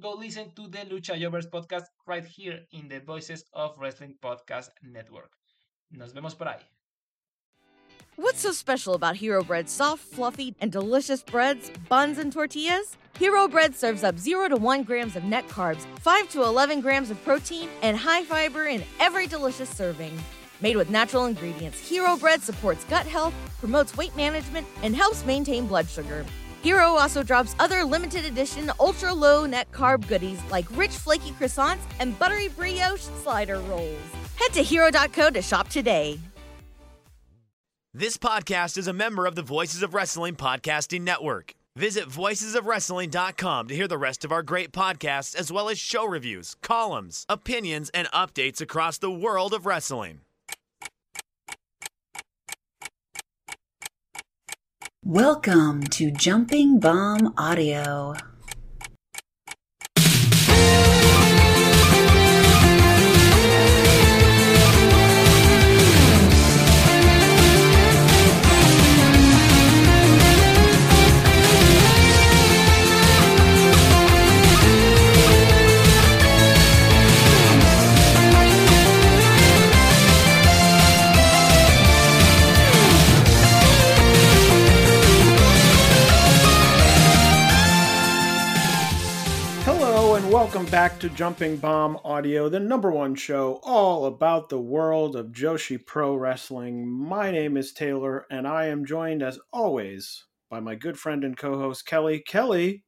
go listen to the Lucha Jovers podcast right here in the Voices of Wrestling Podcast Network. Nos vemos por ahí. What's so special about Hero Bread's soft, fluffy, and delicious breads, buns, and tortillas? Hero Bread serves up 0 to 1 grams of net carbs, 5 to 11 grams of protein, and high fiber in every delicious serving. Made with natural ingredients, Hero Bread supports gut health, promotes weight management, and helps maintain blood sugar. Hero also drops other limited edition ultra low net carb goodies like rich flaky croissants and buttery brioche slider rolls. Head to hero.co to shop today. This podcast is a member of the Voices of Wrestling Podcasting Network. Visit voicesofwrestling.com to hear the rest of our great podcasts, as well as show reviews, columns, opinions, and updates across the world of wrestling. Welcome to Jumping Bomb Audio. Welcome back to Jumping Bomb Audio, the number one show all about the world of Joshi Pro Wrestling. My name is Taylor, and I am joined as always by my good friend and co-host Kelly. Kelly,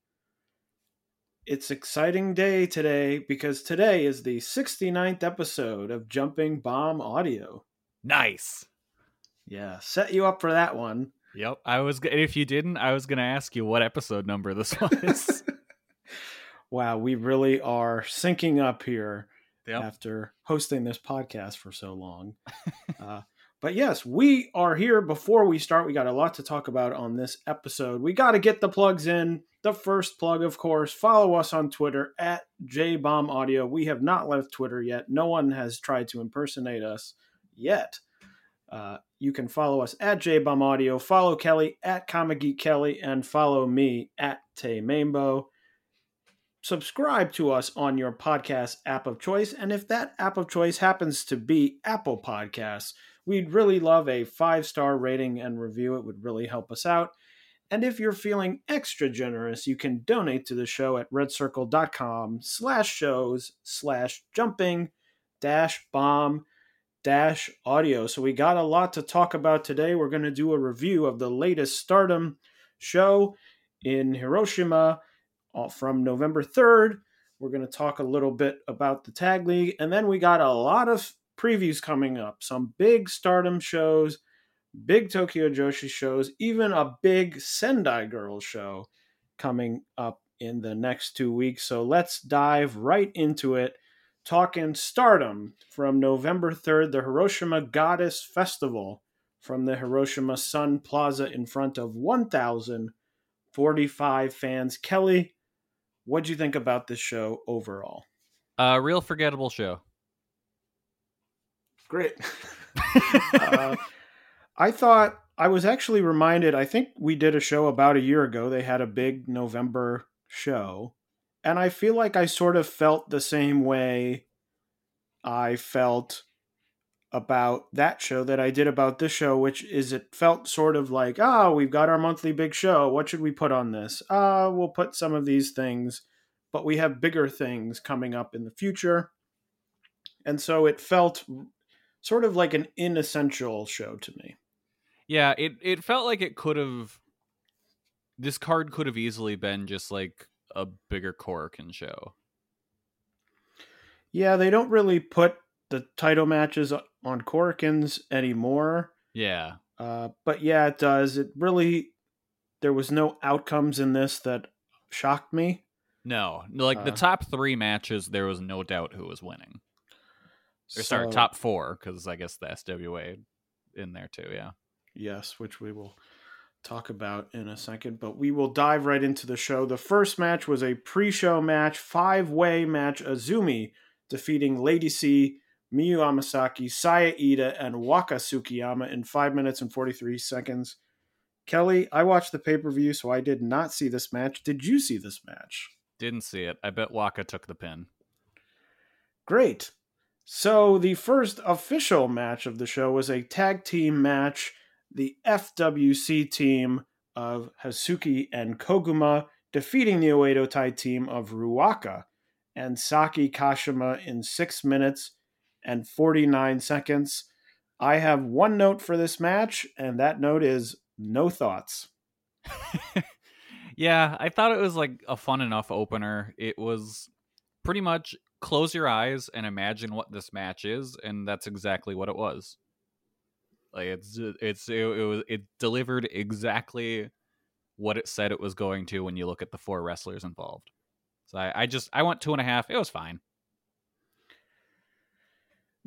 it's exciting day today because today is the 69th episode of Jumping Bomb Audio. Nice. Yeah, set you up for that one. Yep. I was. If you didn't, I was going to ask you what episode number this was. Wow, we really are syncing up here Yep. after hosting this podcast for so long. uh, but yes, we are here. Before we start, we got a lot to talk about on this episode. We got to get the plugs in. The first plug, of course, follow us on Twitter at JBombAudio. We have not left Twitter yet. No one has tried to impersonate us yet. Uh, you can follow us at JBombAudio, follow Kelly at Comic Geek Kelly, and follow me at Tay Mambo subscribe to us on your podcast app of choice. And if that app of choice happens to be Apple Podcasts, we'd really love a five star rating and review. It would really help us out. And if you're feeling extra generous, you can donate to the show at redcircle.com slash shows slash jumping dash bomb dash audio. So we got a lot to talk about today. We're going to do a review of the latest Stardom show in Hiroshima Uh, from November 3rd. We're going to talk a little bit about the tag league. And then we got a lot of previews coming up some big stardom shows, big Tokyo Joshi shows, even a big Sendai Girls show coming up in the next two weeks. So let's dive right into it. Talking stardom from November 3rd, the Hiroshima Goddess Festival from the Hiroshima Sun Plaza in front of 1,045 fans. Kelly, what do you think about this show overall? uh, real forgettable show. Great. uh, I thought I was actually reminded. I think we did a show about a year ago. They had a big November show, and I feel like I sort of felt the same way I felt about that show that I did about this show, which is it felt sort of like, ah, we've got our monthly big show. What should we put on this? Uh, we'll put some of these things, but we have bigger things coming up in the future. And so it felt sort of like an inessential show to me. Yeah, it it felt like it could have. This card could have easily been just like a bigger Korakuen show. Yeah, they don't really put the title matches on Korakuens anymore. Yeah. Uh, but yeah, it does. It really, there was no outcomes in this that shocked me. No, like the Uh, top three matches, there was no doubt who was winning. Or sorry, So- top four, because I guess the SWA in there too. Yeah. Yes, which we will talk about in a second. But we will dive right into the show. The first match was a pre show match, five way match. Azumi defeating Lady C, Miyu Amasaki, Saya Iida, and Waka Tsukiyama in five minutes and 43 seconds. Kelly, I watched the pay per view, so I did not see this match. Did you see this match? Didn't see it. I bet Waka took the pin. Great. So the first official match of the show was a tag team match. The FWC team of Hazuki and Koguma defeating the Oedo Tai team of Ruaka and Saki Kashima in six minutes and 49 seconds. I have one note for this match, and that note is no thoughts. yeah, I thought it was like a fun enough opener. It was pretty much close your eyes and imagine what this match is, and that's exactly what it was. Like it's it's it, it was it delivered exactly what it said it was going to when you look at the four wrestlers involved. So I, I just I went two and a half. It was fine.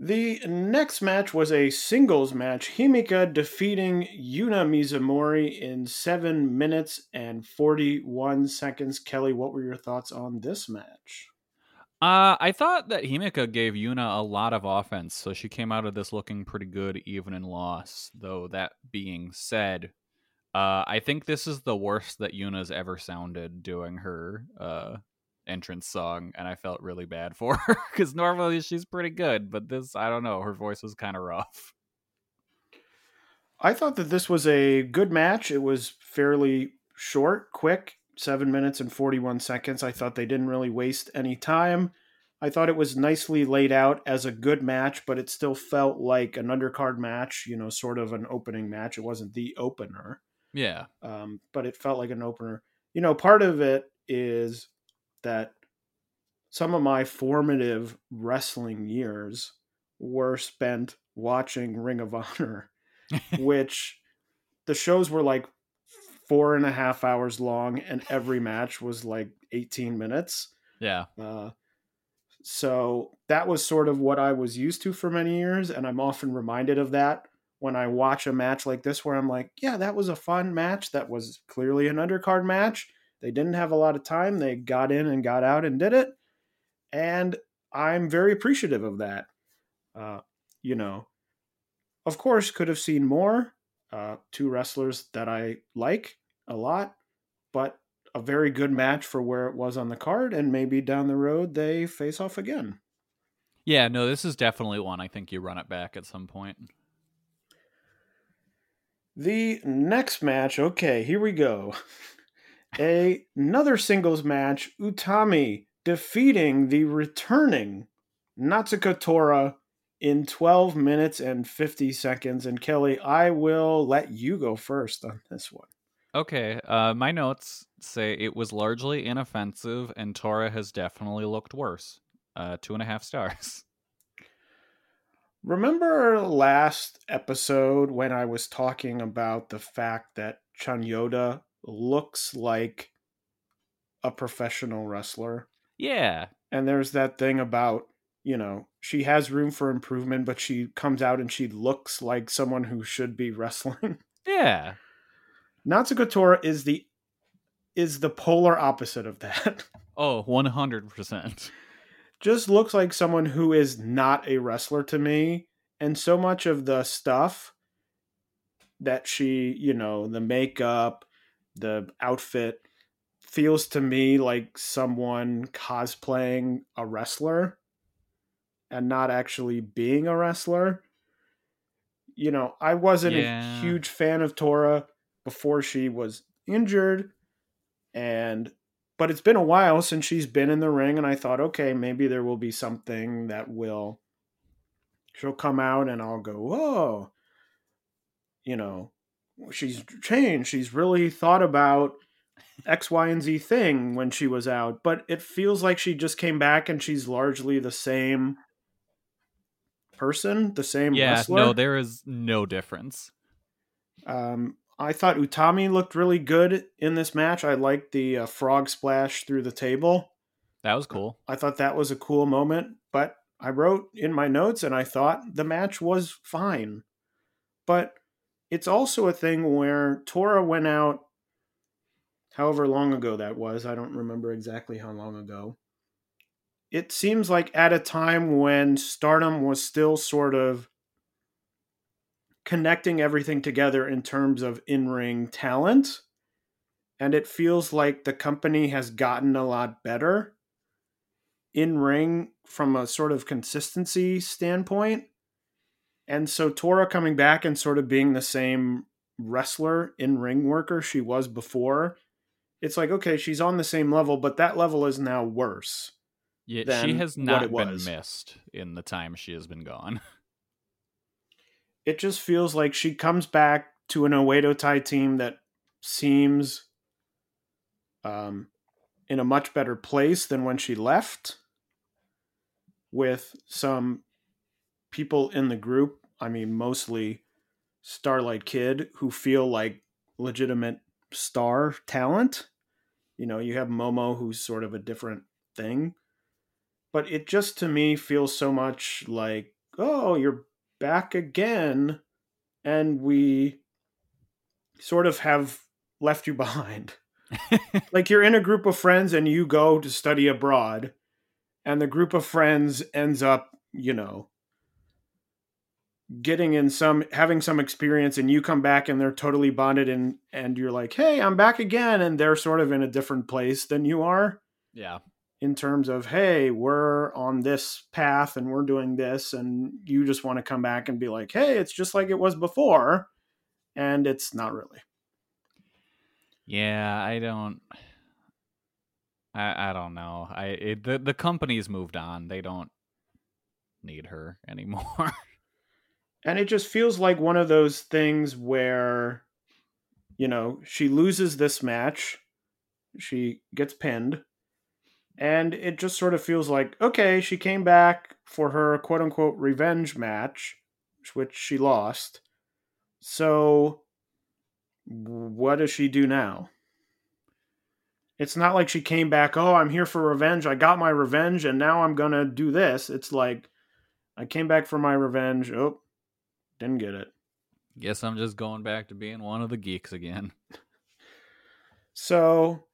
The next match was a singles match. Himika defeating Yuna Mizumori in 7 minutes and 41 seconds. Kelly, what were your thoughts on this match? Uh, I thought that Himika gave Yuna a lot of offense, so she came out of this looking pretty good, even in loss. Though that being said, uh, I think this is the worst that Yuna's ever sounded doing her uh entrance song, and I felt really bad for her because normally she's pretty good, but this I don't know, her voice was kind of rough. I thought that this was a good match. It was fairly short, quick, 7 minutes and 41 seconds. I thought they didn't really waste any time. I thought it was nicely laid out as a good match, but it still felt like an undercard match, you know, sort of an opening match. It wasn't the opener. Yeah, um, but it felt like an opener. You know, part of it is that some of my formative wrestling years were spent watching Ring of Honor, which the shows were like four and a half hours long, and every match was like 18 minutes. yeah, Uh, so that was sort of what I was used to for many years, and I'm often reminded of that when I watch a match like this, where I'm like, yeah, that was a fun match. That was clearly an undercard match. They didn't have a lot of time. They got in and got out and did it, and I'm very appreciative of that. Uh, you know, of course, could have seen more. Uh, two wrestlers that I like a lot, but a very good match for where it was on the card, and maybe down the road they face off again. yeah. No, this is definitely one I think you run it back at some point. The next match, okay, here we go. A, another singles match, Utami defeating the returning Natsuko Tora in 12 minutes and 50 seconds. And Kelly, I will let you go first on this one. Okay, uh, my notes say it was largely inoffensive, and Tora has definitely looked worse. Uh, two and a half stars. Remember last episode when I was talking about the fact that Chanyoda looks like a professional wrestler? Yeah, And there's that thing about, you know, she has room for improvement, but she comes out and she looks like someone who should be wrestling. yeah. Natsuko Tora is the is the polar opposite of that. Oh, 100%. Just looks like someone who is not a wrestler to me. And so much of the stuff that she, you know, the makeup, the outfit feels to me like someone cosplaying a wrestler and not actually being a wrestler. You know, I wasn't Yeah. a huge fan of Tora before she was injured and but it's been a while since she's been in the ring and I thought okay, maybe there will be something that will she'll come out and I'll go, "Whoa." You know, she's changed. She's really thought about X, Y, and Z thing when she was out, but it feels like she just came back and she's largely the same person, the same Yeah, wrestler. no, there is no difference. Um, I thought Utami looked really good in this match. I liked the uh, frog splash through the table. That was cool. I thought that was a cool moment, but I wrote in my notes and I thought the match was fine. But it's also a thing where Tora went out however long ago that was. I don't remember exactly how long ago. It seems like at a time when Stardom was still sort of connecting everything together in terms of in ring talent. And it feels like the company has gotten a lot better in ring from a sort of consistency standpoint. And so Tora coming back and sort of being the same wrestler in ring worker she was before, it's like, okay, she's on the same level, but that level is now worse. Yeah, she has not been was. missed in the time she has been gone. it just feels like she comes back to an Oedo Tai team that seems um, in a much better place than when she left, with some people in the group. I mean, mostly Starlight Kid, who feel like legitimate star talent. You know, you have Momo, who's sort of a different thing. But it just to me feels so much like, oh, you're back again and we sort of have left you behind. like you're in a group of friends and you go to study abroad and the group of friends ends up, you know, getting in some having some experience and you come back and they're totally bonded and and you're like, "Hey, I'm back again." And they're sort of in a different place than you are yeah. in terms of hey we're on this path and we're doing this and you just want to come back and be like hey it's just like it was before and it's not really Yeah, I don't. I I don't know. I it, the the company's moved on. They don't need her anymore. and it just feels like one of those things where you know she loses this match she gets pinned and it just sort of feels like okay she came back for her quote unquote revenge match which she lost. So what does she do now? It's not like she came back oh i'm here for revenge. I got my revenge and now i'm gonna do this. It's like i came back for my revenge. Oh didn't get it Guess I'm just going back to being one of the geeks again. So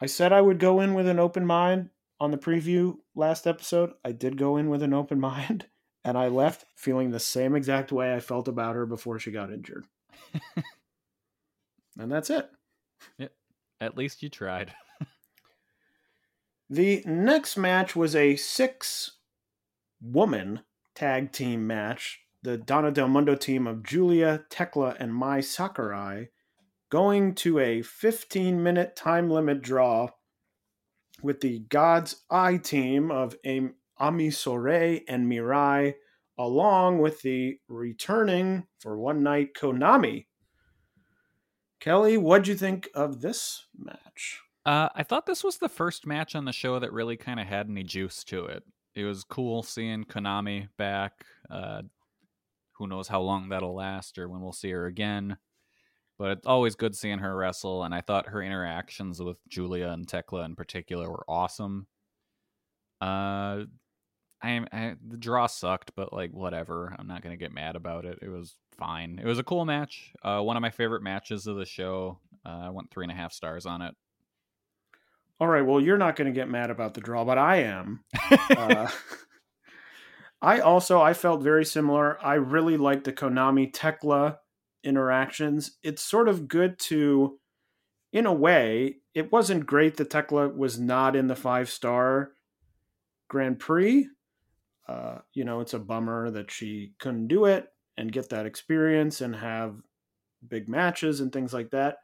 I said I would go in with an open mind on the preview last episode. I did go in with an open mind, and I left feeling the same exact way I felt about her before she got injured. and that's it. At least you tried. The next match was a six woman tag team match. The Donna Del Mundo team of Julia, Tekla, and Mai Sakurai going to a 15 minute time limit draw with the God's Eye team of Am- Ami Sourei and Mirai, along with the returning for one night Konami. Kelly, what'd you think of this match? Uh, I thought this was the first match on the show that really kind of had any juice to it. It was cool seeing Konami back. Uh, who knows how long that'll last or when we'll see her again. But it's always good seeing her wrestle, and I thought her interactions with Julia and Tekla in particular were awesome. Uh, I, I the draw sucked, but like whatever. I'm not gonna get mad about it. It was fine. It was a cool match. Uh, one of my favorite matches of the show. Uh, I went three and a half stars on it. All right, well, you're not going to get mad about the draw, but I am. uh, I also I felt very similar. I really liked the Konami Tekla interactions. It's sort of good to, in a way, it wasn't great that Tekla was not in the five star Grand Prix. Uh, you know, it's a bummer that she couldn't do it and get that experience and have big matches and things like that.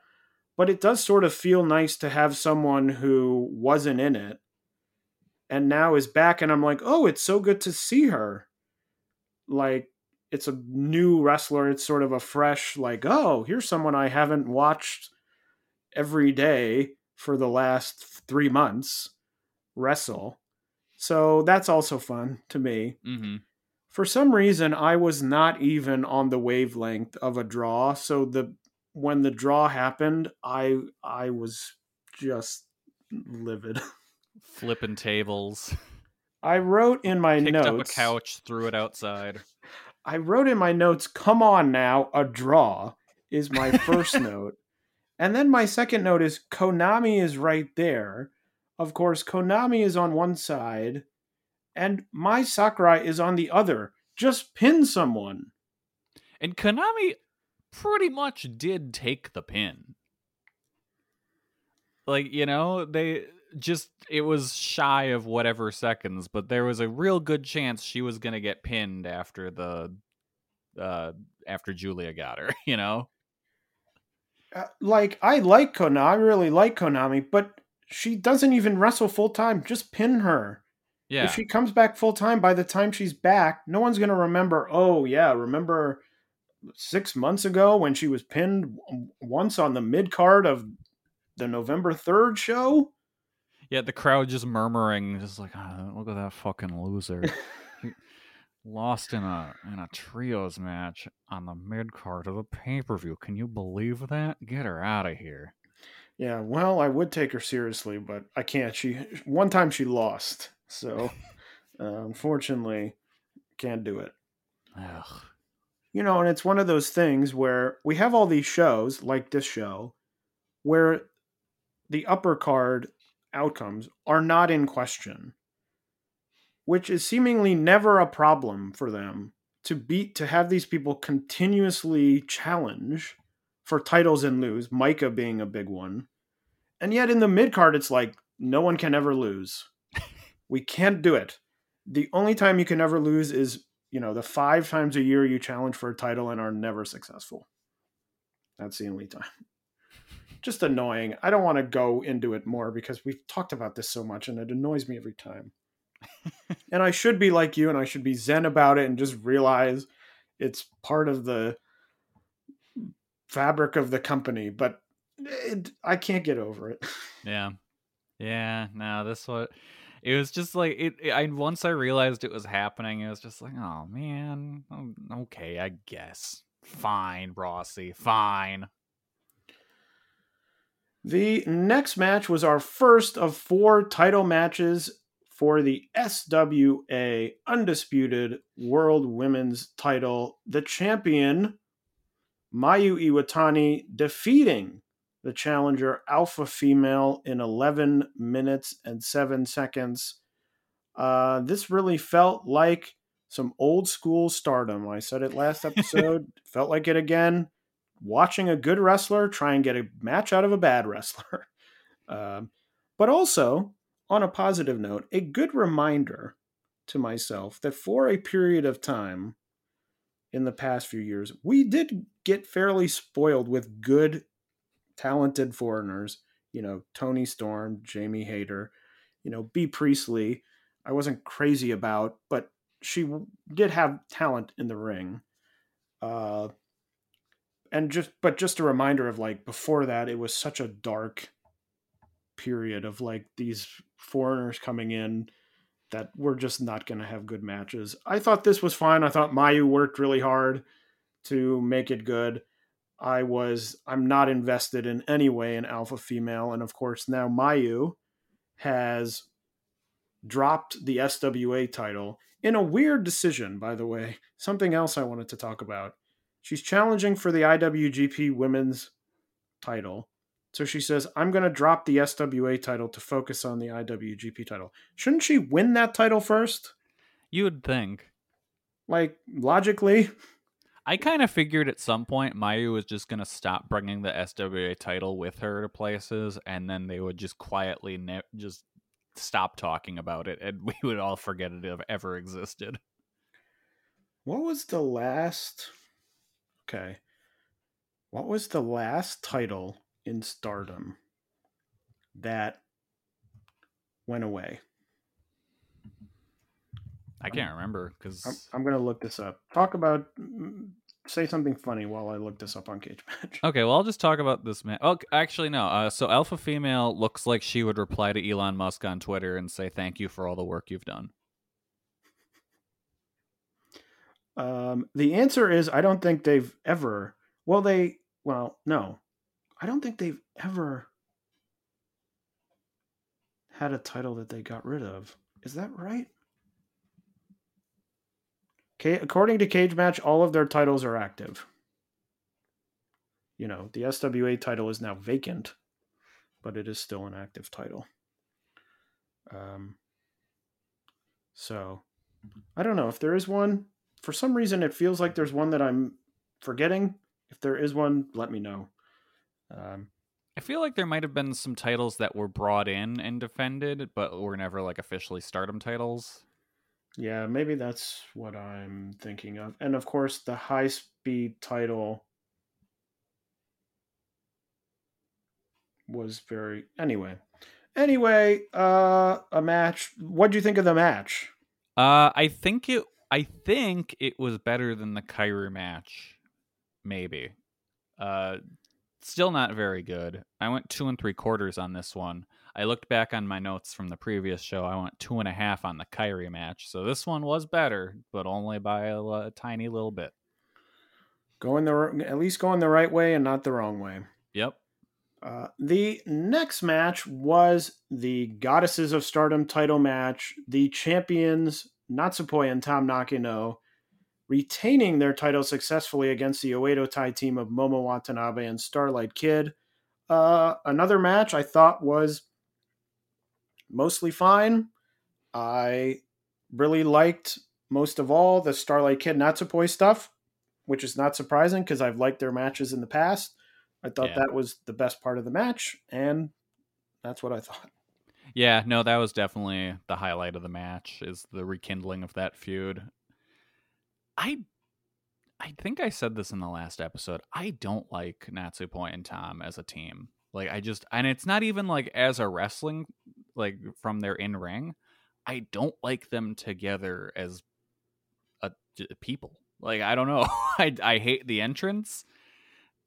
But it does sort of feel nice to have someone who wasn't in it and now is back and I'm like, "Oh, it's so good to see her." Like it's a new wrestler, it's sort of a fresh like, "Oh, here's someone I haven't watched every day for the last 3 months wrestle." So that's also fun to me. Mm-hmm. For some reason, I was not even on the wavelength of a draw, so the when the draw happened, I I was just livid. Flipping tables. I wrote in my Picked notes. up a couch, threw it outside. I wrote in my notes, "Come on now, a draw." Is my first note. And then my second note is Konami is right there. Of course, Konami is on one side and Mai Sakurai is on the other. Just pin someone. And Konami pretty much did take the pin. Like, you know, they just it was shy of whatever seconds, but there was a real good chance she was to get pinned after the uh after Julia got her, you know? Uh, like I like Konami, I really like Konami, but she doesn't even wrestle full time. Just pin her. Yeah. If she comes back full time, by the time she's back, no one's gonna remember. Oh yeah, remember six months ago when she was pinned once on the mid card of the November third show. Yeah, the crowd just murmuring, just like, oh, look at that fucking loser. Lost in a in a trios match on the mid card of a pay per view. Can you believe that? Get her out of here. Yeah, well, I would take her seriously, but I can't. She one time she lost, so uh, unfortunately, can't do it. Ugh. you know, and it's one of those things where we have all these shows like this show where the upper card outcomes are not in question, which is seemingly never a problem for them to beat to have these people continuously challenge for titles and lose, Maika being a big one. And yet in the mid card it's like no one can ever lose. we can't do it. The only time you can ever lose is you know, the five times a year you challenge for a title and are never successful. That's the only time. Just annoying. I don't want to go into it more because we've talked about this so much and it annoys me every time. and I should be like you and I should be zen about it and just realize it's part of the fabric of the company, but it, I can't get over it. Yeah. Yeah, no, this what it was just like it, it- I once I realized it was happening, it was just like, oh man, um, okay, I guess. Fine, Rossy, fine. The next match was our first of four title matches for the SWA Undisputed World Women's title. The champion, Mayu Iwatani, defeating the challenger Alpha Female in 11 minutes and 7 seconds. Uh, this really felt like some old school stardom. I said it last episode, felt like it again watching a good wrestler try and get a match out of a bad wrestler. Um, but also, on a positive note, a good reminder to myself that for a period of time in the past few years, we did get fairly spoiled with good, talented foreigners. You know, Toni Storm, Jamie Hayter, you know, Bea Priestley. I wasn't crazy about, but she did have talent in the ring. Uh, and just but just a reminder of like before that it was such a dark period of like these foreigners coming in that we're just not going to have good matches. I thought this was fine. I thought Mayu worked really hard to make it good. I was I'm not invested in any way in alpha female and of course now Mayu has dropped the SWA title in a weird decision by the way. Something else I wanted to talk about. She's challenging for the IWGP Women's title. So she says, I'm going to drop the SWA title to focus on the IWGP title. Shouldn't she win that title first? You would think. Like, logically? I kind of figured at some point Mayu was just going to stop bringing the SWA title with her to places, and then they would just quietly ne- just stop talking about it, and we would all forget it ever existed. What was the last. Okay. What was the last title in stardom that went away? I can't remember because I'm, I'm going to look this up. Talk about. mm, Say something funny while I look this up on Cage Match. Okay, well, I'll just talk about this man. Oh, actually, no. Uh, so Alpha Female looks like she would reply to Elon Musk on Twitter and say, "Thank you for all the work you've done." Um, the answer is I don't think they've ever. Well, they well, no. I don't think they've ever had a title that they got rid of. Is that right? Okay, according to Cage Match, all of their titles are active. You know, the SWA title is now vacant, but it is still an active title. Um, so, I don't know if there is one. For some reason, it feels like there's one that I'm forgetting. If there is one, let me know. Um, I feel like there might have been some titles that were brought in and defended, but were never like officially stardom titles. Yeah, maybe that's what I'm thinking of. And of course, the high speed title was very anyway. Anyway, uh a match. What do you think of the match? Uh I think it I think it was better than the Kyrie match. Maybe. Uh still not very good. I went two and three quarters on this one. I looked back on my notes from the previous show. I went two and a half on the Kyrie match. So this one was better, but only by a, a tiny little bit. Going the at least going the right way and not the wrong way. Yep. Uh, the next match was the Goddesses of Stardom title match. The champions Natsupoi and Tam Nakano retaining their title successfully against the Oedo Tai team of Momo Watanabe and Starlight Kid. Uh, another match I thought was mostly fine. I really liked most of all the Starlight Kid Natsupoi stuff, which is not surprising because I've liked their matches in the past. I thought Yeah. that was the best part of the match, and that's what I thought. Yeah, no, that was definitely the highlight of the match is the rekindling of that feud. I I think I said this in the last episode. I don't like Natsupoi and Tam as a team. Like I just and it's not even like as a wrestling like from their in ring. I don't like them together as a people. Like I don't know. I I hate the entrance.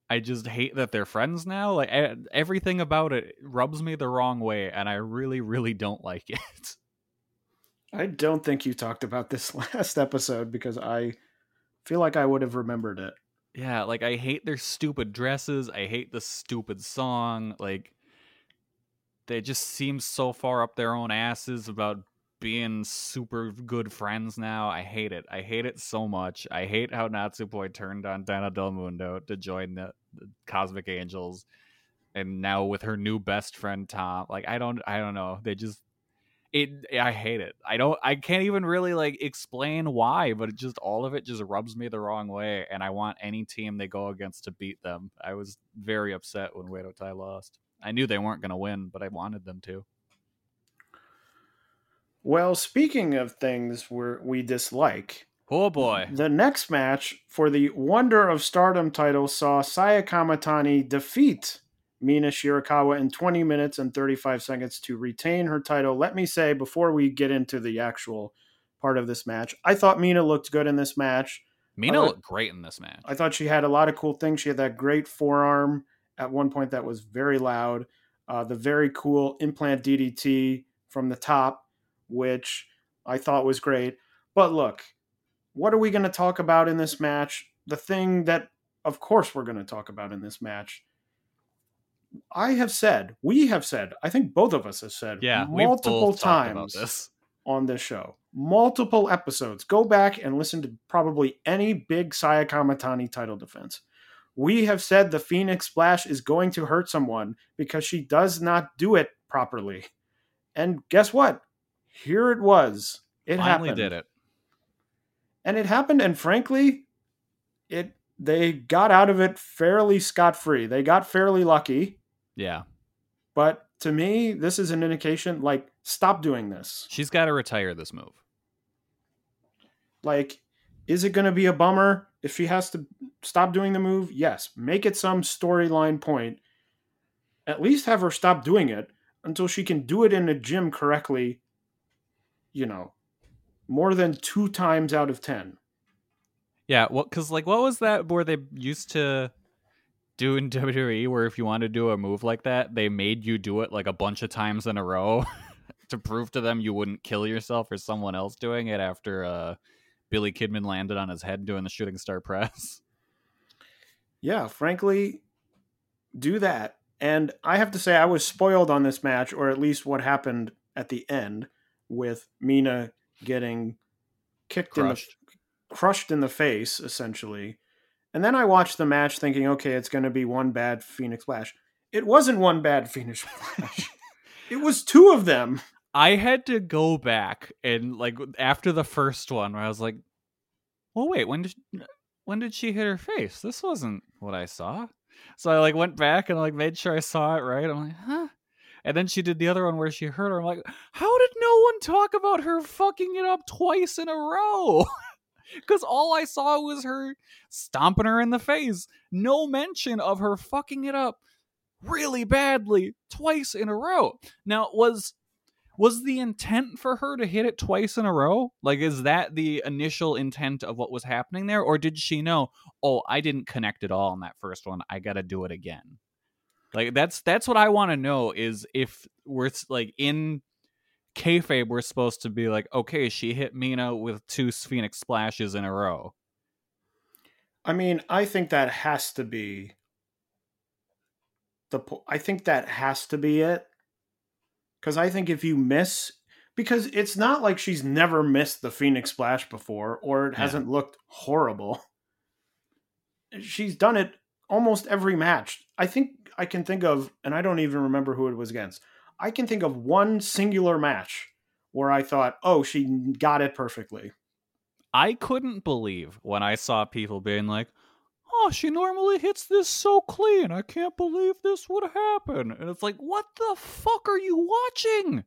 I just hate that they're friends now. Like e- everything about it rubs me the wrong way, and I really, really don't like it. I don't think you talked about this last episode because I feel like I would have remembered it. yeah, like I hate their stupid dresses. I hate the stupid song. Like they just seem so far up their own asses about being super good friends now. I hate it. I hate it so much. I hate how Natsupoi turned on Donna Del Mundo to join the, the Cosmic Angels. And now with her new best friend Tam, like I don't I don't know. They just it I hate it. I don't I can't even really like explain why, but it just all of it just rubs me the wrong way and I want any team they go against to beat them. I was very upset when Oedo Tai lost. I knew they weren't going to win, but I wanted them to. Well, speaking of things where we dislike, Oh boy. the next match for the Wonder of Stardom title saw Saya Kamitani defeat Mina Shirakawa in 20 minutes and 35 seconds to retain her title. Let me say, before we get into the actual part of this match, I thought Mina looked good in this match. Mina Uh, looked great in this match. I thought she had a lot of cool things. She had that great forearm at one point that was very loud. Uh, the very cool implant DDT from the top, which I thought was great. But look, what are we going to talk about in this match? The thing that, of course, we're going to talk about in this match. I have said, we have said, I think both of us have said yeah, multiple times this. on this show. Multiple episodes. Go back and listen to probably any big Saya Kamitani title defense. We have said the Phoenix Splash is going to hurt someone because she does not do it properly. And guess what? Here it was. It Finally happened. did it. And it happened and frankly, it they got out of it fairly scot-free. They got fairly lucky, Yeah. but to me, this is an indication like stop doing this. She's got to retire this move. Like, is it going to be a bummer if she has to stop doing the move? Yes. Make it some storyline point. At least have her stop doing it until she can do it in a gym correctly, you know, more than two times out of 10. Yeah, well, because like, what was that where they used to do in WWE, where if you wanted to do a move like that, they made you do it like a bunch of times in a row to prove to them you wouldn't kill yourself or someone else doing it after uh, Billy Kidman landed on his head doing the shooting star press. Yeah, frankly, do that. And I have to say, I was spoiled on this match, or at least what happened at the end with Mina getting kicked Crushed. in the crushed in the face, essentially. And then I watched the match thinking, okay, it's going to be one bad Phoenix Splash. It wasn't one bad Phoenix Splash. it was two of them. I had to go back and like after the first one where I was like, "Well, wait, when did when did she hit her face? This wasn't what I saw." So I like went back and like made sure I saw it right. I'm like, "Huh?" And then she did the other one where she hurt her. I'm like, "How did no one talk about her fucking it up twice in a row?" Because all I saw was her stomping her in the face. No mention of her fucking it up really badly twice in a row. Now, was was the intent for her to hit it twice in a row? Like, is that the initial intent of what was happening there? Or did she know, oh, I didn't connect at all on that first one. I gotta do it again. Like that's that's what I want to know is if we're like in kayfabe, we're supposed to be like, okay, she hit Mina with two Phoenix splashes in a row. I mean, I think that has to be the. po- I think that has to be it. Because I think if you miss, because it's not like she's never missed the Phoenix Splash before, or it Yeah. hasn't looked horrible. She's done it almost every match. I think I can think of, and I don't even remember who it was against. I can think of one singular match where I thought, oh, she got it perfectly. I couldn't believe when I saw people being like, "Oh, she normally hits this so clean. I can't believe this would happen." And it's like, "What the fuck are you watching?"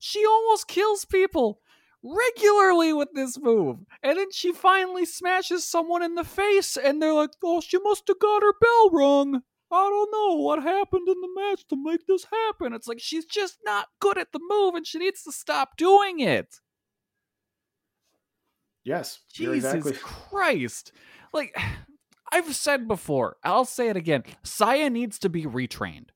She almost kills people regularly with this move. And then she finally smashes someone in the face and they're like, "Oh, she must have got her bell rung." I don't know what happened in the match to make this happen. It's like she's just not good at the move and she needs to stop doing it. Yes, Jesus exactly. Christ. Like, I've said before, I'll say it again. Saya needs to be retrained.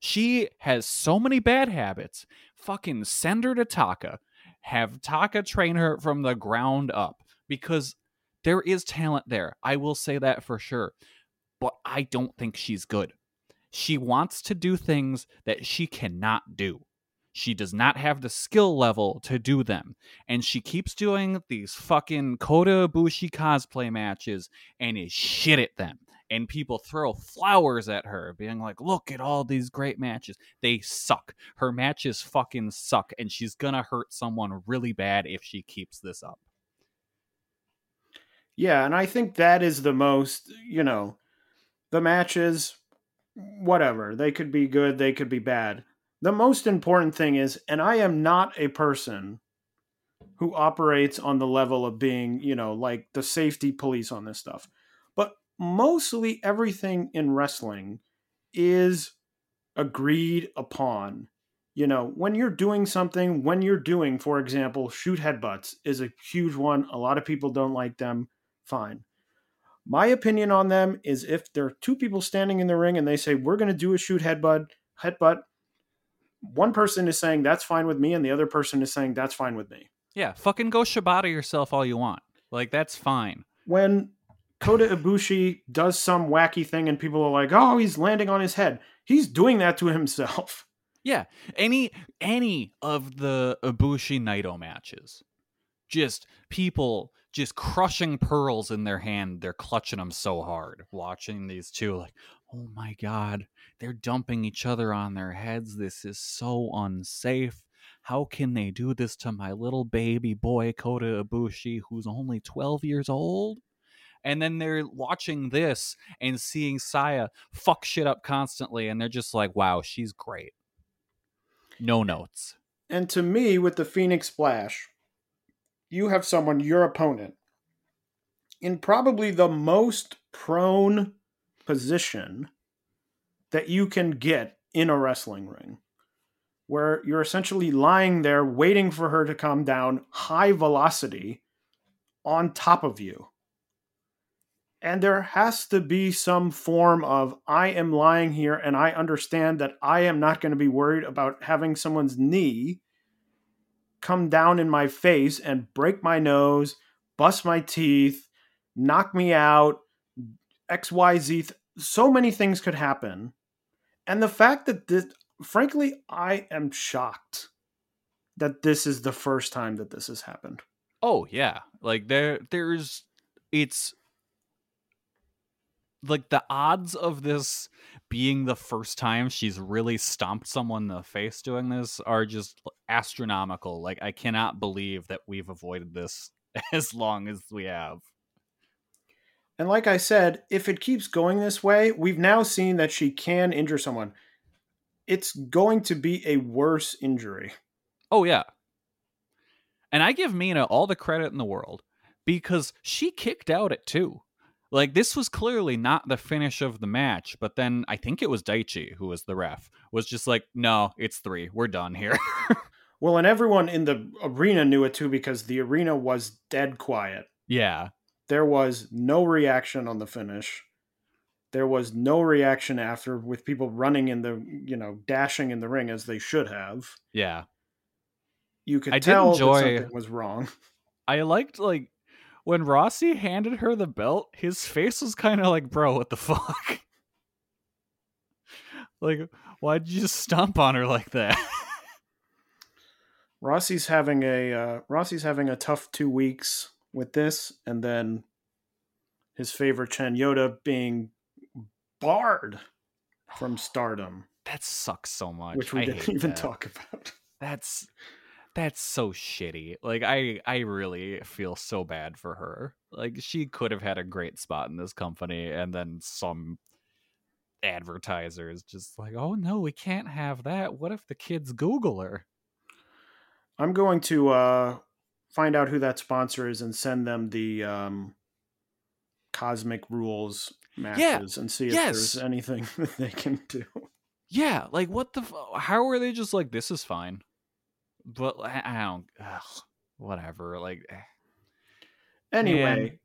She has so many bad habits. Fucking send her to Taka. Have Taka train her from the ground up because there is talent there. I will say that for sure. But I don't think she's good. She wants to do things that she cannot do. She does not have the skill level to do them. And she keeps doing these fucking Kota Ibushi cosplay matches and is shit at them. And people throw flowers at her, being like, look at all these great matches. They suck. Her matches fucking suck. And she's gonna hurt someone really bad if she keeps this up. Yeah, and I think that is the most, you know, the matches, whatever. They could be good, they could be bad. The most important thing is, and I am not a person who operates on the level of being, you know, like the safety police on this stuff. Mostly everything in wrestling is agreed upon. You know, when you're doing something, when you're doing, for example, shoot headbutts is a huge one. A lot of people don't like them. Fine. My opinion on them is if there are two people standing in the ring and they say, we're going to do a shoot headbutt, headbutt, one person is saying that's fine with me and the other person is saying that's fine with me. Yeah, fucking go Shibata yourself all you want. Like, that's fine. When Kota Ibushi does some wacky thing and people are like, "Oh, he's landing on his head." He's doing that to himself. Yeah, any any of the Ibushi Naito matches, just people just crushing pearls in their hand. They're clutching them so hard. Watching these two, like, oh my god, they're dumping each other on their heads. This is so unsafe. How can they do this to my little baby boy Kota Ibushi, who's only twelve years old? And then they're watching this and seeing Saya fuck shit up constantly, and they're just like, wow, she's great. No notes. And to me, with the Phoenix Splash, you have someone, your opponent, in probably the most prone position that you can get in a wrestling ring, where you're essentially lying there waiting for her to come down high velocity on top of you. And there has to be some form of I am lying here and I understand that I am not going to be worried about having someone's knee come down in my face and break my nose, bust my teeth, knock me out, XYZ so many things could happen. And the fact that this, frankly, I am shocked that this is the first time that this has happened. Oh yeah, like there there's it's like the odds of this being the first time she's really stomped someone in the face doing this are just astronomical. Like I cannot believe that we've avoided this as long as we have. And like I said, if it keeps going this way, we've now seen that she can injure someone. It's going to be a worse injury. Oh yeah. And I give Mina all the credit in the world because she kicked out at two. Like this was clearly not the finish of the match, but then I think it was Daichi who was the ref was just like, "No, it's 3. We're done here." well, and everyone in the arena knew it too because the arena was dead quiet. Yeah. There was no reaction on the finish. There was no reaction after with people running in the, you know, dashing in the ring as they should have. Yeah. You could I tell did enjoy, something was wrong. I liked like when Rossy handed her the belt, his face was kind of like, "Bro, what the fuck?" like, why'd you just stomp on her like that? Rossy's having a uh, Rossy's having a tough two weeks with this, and then his favorite Chanyota being barred from Stardom. That sucks so much. Which we I didn't even that. talk about. That's that's so shitty. Like I I really feel so bad for her. Like she could have had a great spot in this company and then some advertisers just like, "Oh no, we can't have that. What if the kids google her?" I'm going to uh, find out who that sponsor is and send them the um, Cosmic Rules matches and see if Yes. there's anything that they can do. Yeah, like what the f- how are they just like this is fine. But I, don't ugh, whatever. Like eh. Anyway, Man.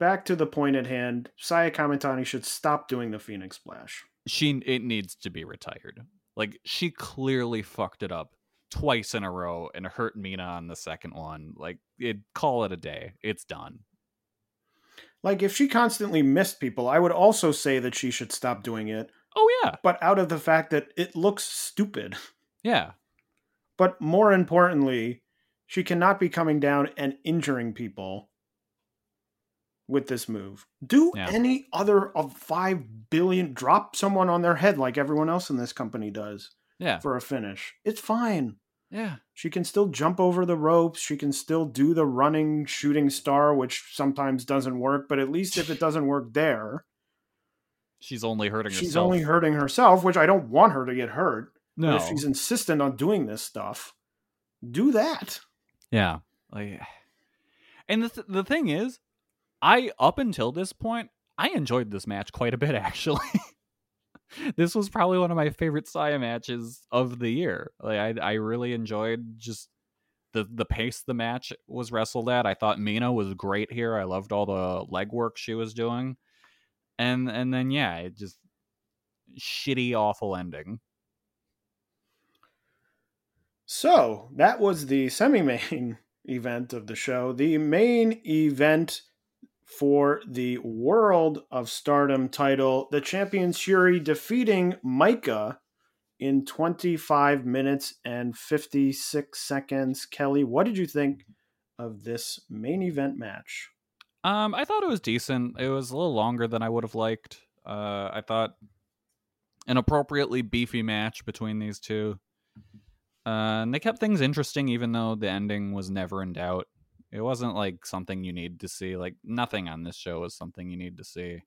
back to the point at hand. Saya Kamitani should stop doing the Phoenix Splash. she it needs to be retired. Like she clearly fucked it up twice in a row and hurt Mina on the second one. Like it call it a day. It's done. Like if she constantly missed people, I would also say that she should stop doing it, Oh yeah. but out of the fact that it looks stupid. Yeah. But more importantly, she cannot be coming down and injuring people with this move. Do Yeah. any other of 5 billion drop someone on their head like everyone else in this company does Yeah. for a finish. It's fine. Yeah. She can still jump over the ropes. She can still do the running shooting star, which sometimes doesn't work, but at least if it doesn't work there, She's only hurting she's herself. She's only hurting herself, which I don't want her to get hurt. But no. if she's insistent on doing this stuff, do that. Yeah. Like And the th- the thing is, I up until this point, I enjoyed this match quite a bit actually. this was probably one of my favorite Saya matches of the year. Like I I really enjoyed just the the pace the match was wrestled at. I thought Mina was great here. I loved all the legwork she was doing. And and then yeah, it just shitty awful ending. So that was the semi main event of the show. The main event for the World of Stardom title, the champion Syuri defeating Maika in 25 minutes and 56 seconds. Kelly, what did you think of this main event match? Um, I thought it was decent. It was a little longer than I would have liked. Uh, I thought an appropriately beefy match between these two. Uh, and they kept things interesting, even though the ending was never in doubt. It wasn't like something you need to see. Like nothing on this show was something you need to see.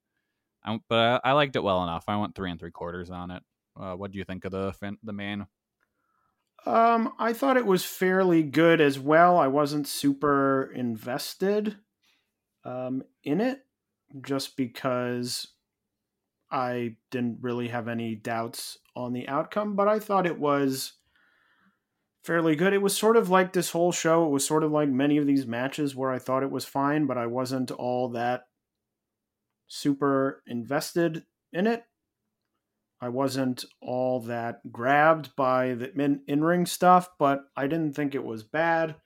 I, but I, I liked it well enough. I went three and three quarters on it. Uh, what do you think of the fin- the main? Um, I thought it was fairly good as well. I wasn't super invested um, in it just because I didn't really have any doubts on the outcome, but I thought it was fairly good. It was sort of like this whole show. It was sort of like many of these matches where I thought it was fine, but I wasn't all that super invested in it. I wasn't all that grabbed by the in ring stuff, but I didn't think it was bad.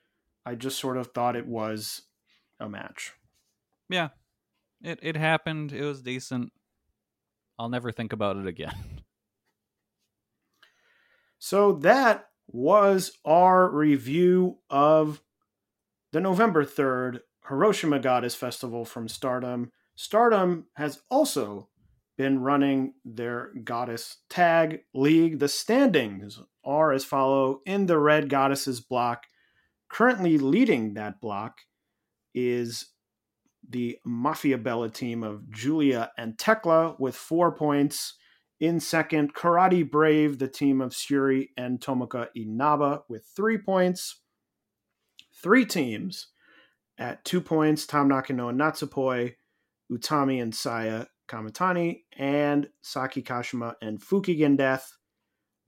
I just sort of thought it was a match. Yeah, it it happened. It was decent. I'll never think about it again. So that was our review of the November 3rd Hiroshima Goddess Festival from Stardom. Stardom has also been running their Goddess Tag League. The standings are as follow in the Red Goddesses block. Currently leading that block is the Mafia Bella team of Julia and Tekla with four points. In second, Karate Brave, the team of Syuri and Tomoka Inaba with three points. Three teams at two points Tam Nakano and Natsupoi, Utami and Saya Kamitani, and Saki Kashima and Fukigen Death.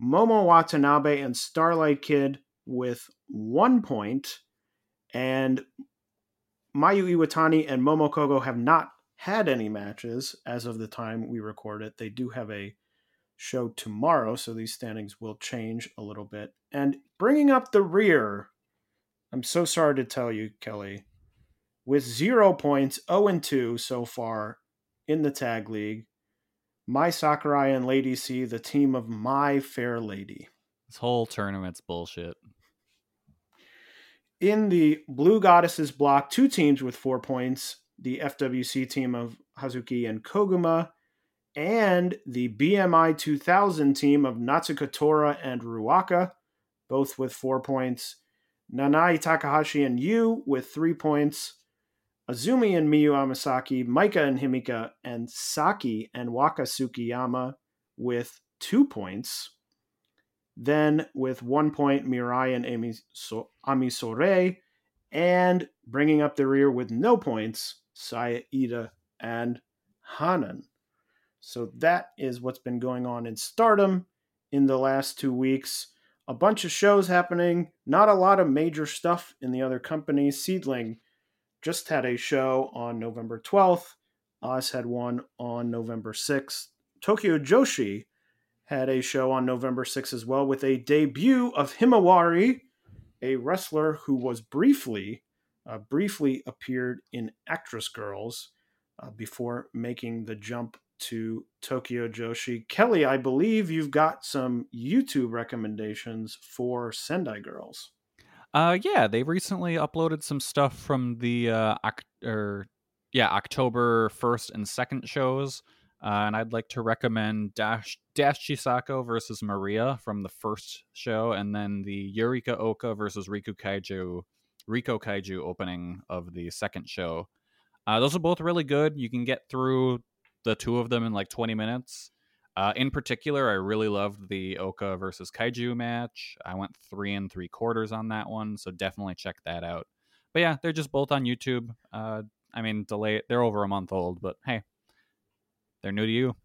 Momo Watanabe and Starlight Kid with one point, and Mayu Iwatani and Momo Kogo have not had any matches as of the time we record it. They do have a show tomorrow, so these standings will change a little bit. And bringing up the rear, I'm so sorry to tell you, Kelly, with zero points, 0 and 2 so far in the tag league, Mai Sakurai and Lady C, the team of My Fair Lady. This whole tournament's bullshit. In the Blue Goddesses block, two teams with four points the FWC team of Hazuki and Koguma, and the BMI 2000 team of Natsuko Tora and Ruaka, both with four points. Nanae Takahashi and Yu with three points. Azumi and Miyu Amasaki, Maika and Himeka, and Saki and Waka Tsukiyama with two points. Then with one point, Mirai and Ami, so- Ami Sore, and bringing up the rear with no points, Saya and Hanan. So that is what's been going on in stardom in the last two weeks. A bunch of shows happening, not a lot of major stuff in the other companies. Seedling just had a show on November 12th. Oz had one on November 6th. Tokyo Joshi had a show on November 6th as well with a debut of Himawari, a wrestler who was briefly uh, briefly appeared in Actress Girls uh, before making the jump to Tokyo Joshi. Kelly, I believe you've got some YouTube recommendations for Sendai Girls. Uh, yeah, they recently uploaded some stuff from the uh, oct- or yeah October first and second shows, uh, and I'd like to recommend Dash Dash Chisako versus Maria from the first show, and then the Yurika Oka versus Riku Kaiju Rico Kaiju opening of the second show. Uh, those are both really good. You can get through the two of them in like 20 minutes. Uh, in particular, I really loved the Oka versus Kaiju match. I went three and three quarters on that one, so definitely check that out. But yeah, they're just both on YouTube. Uh, I mean, delay. They're over a month old, but hey, they're new to you,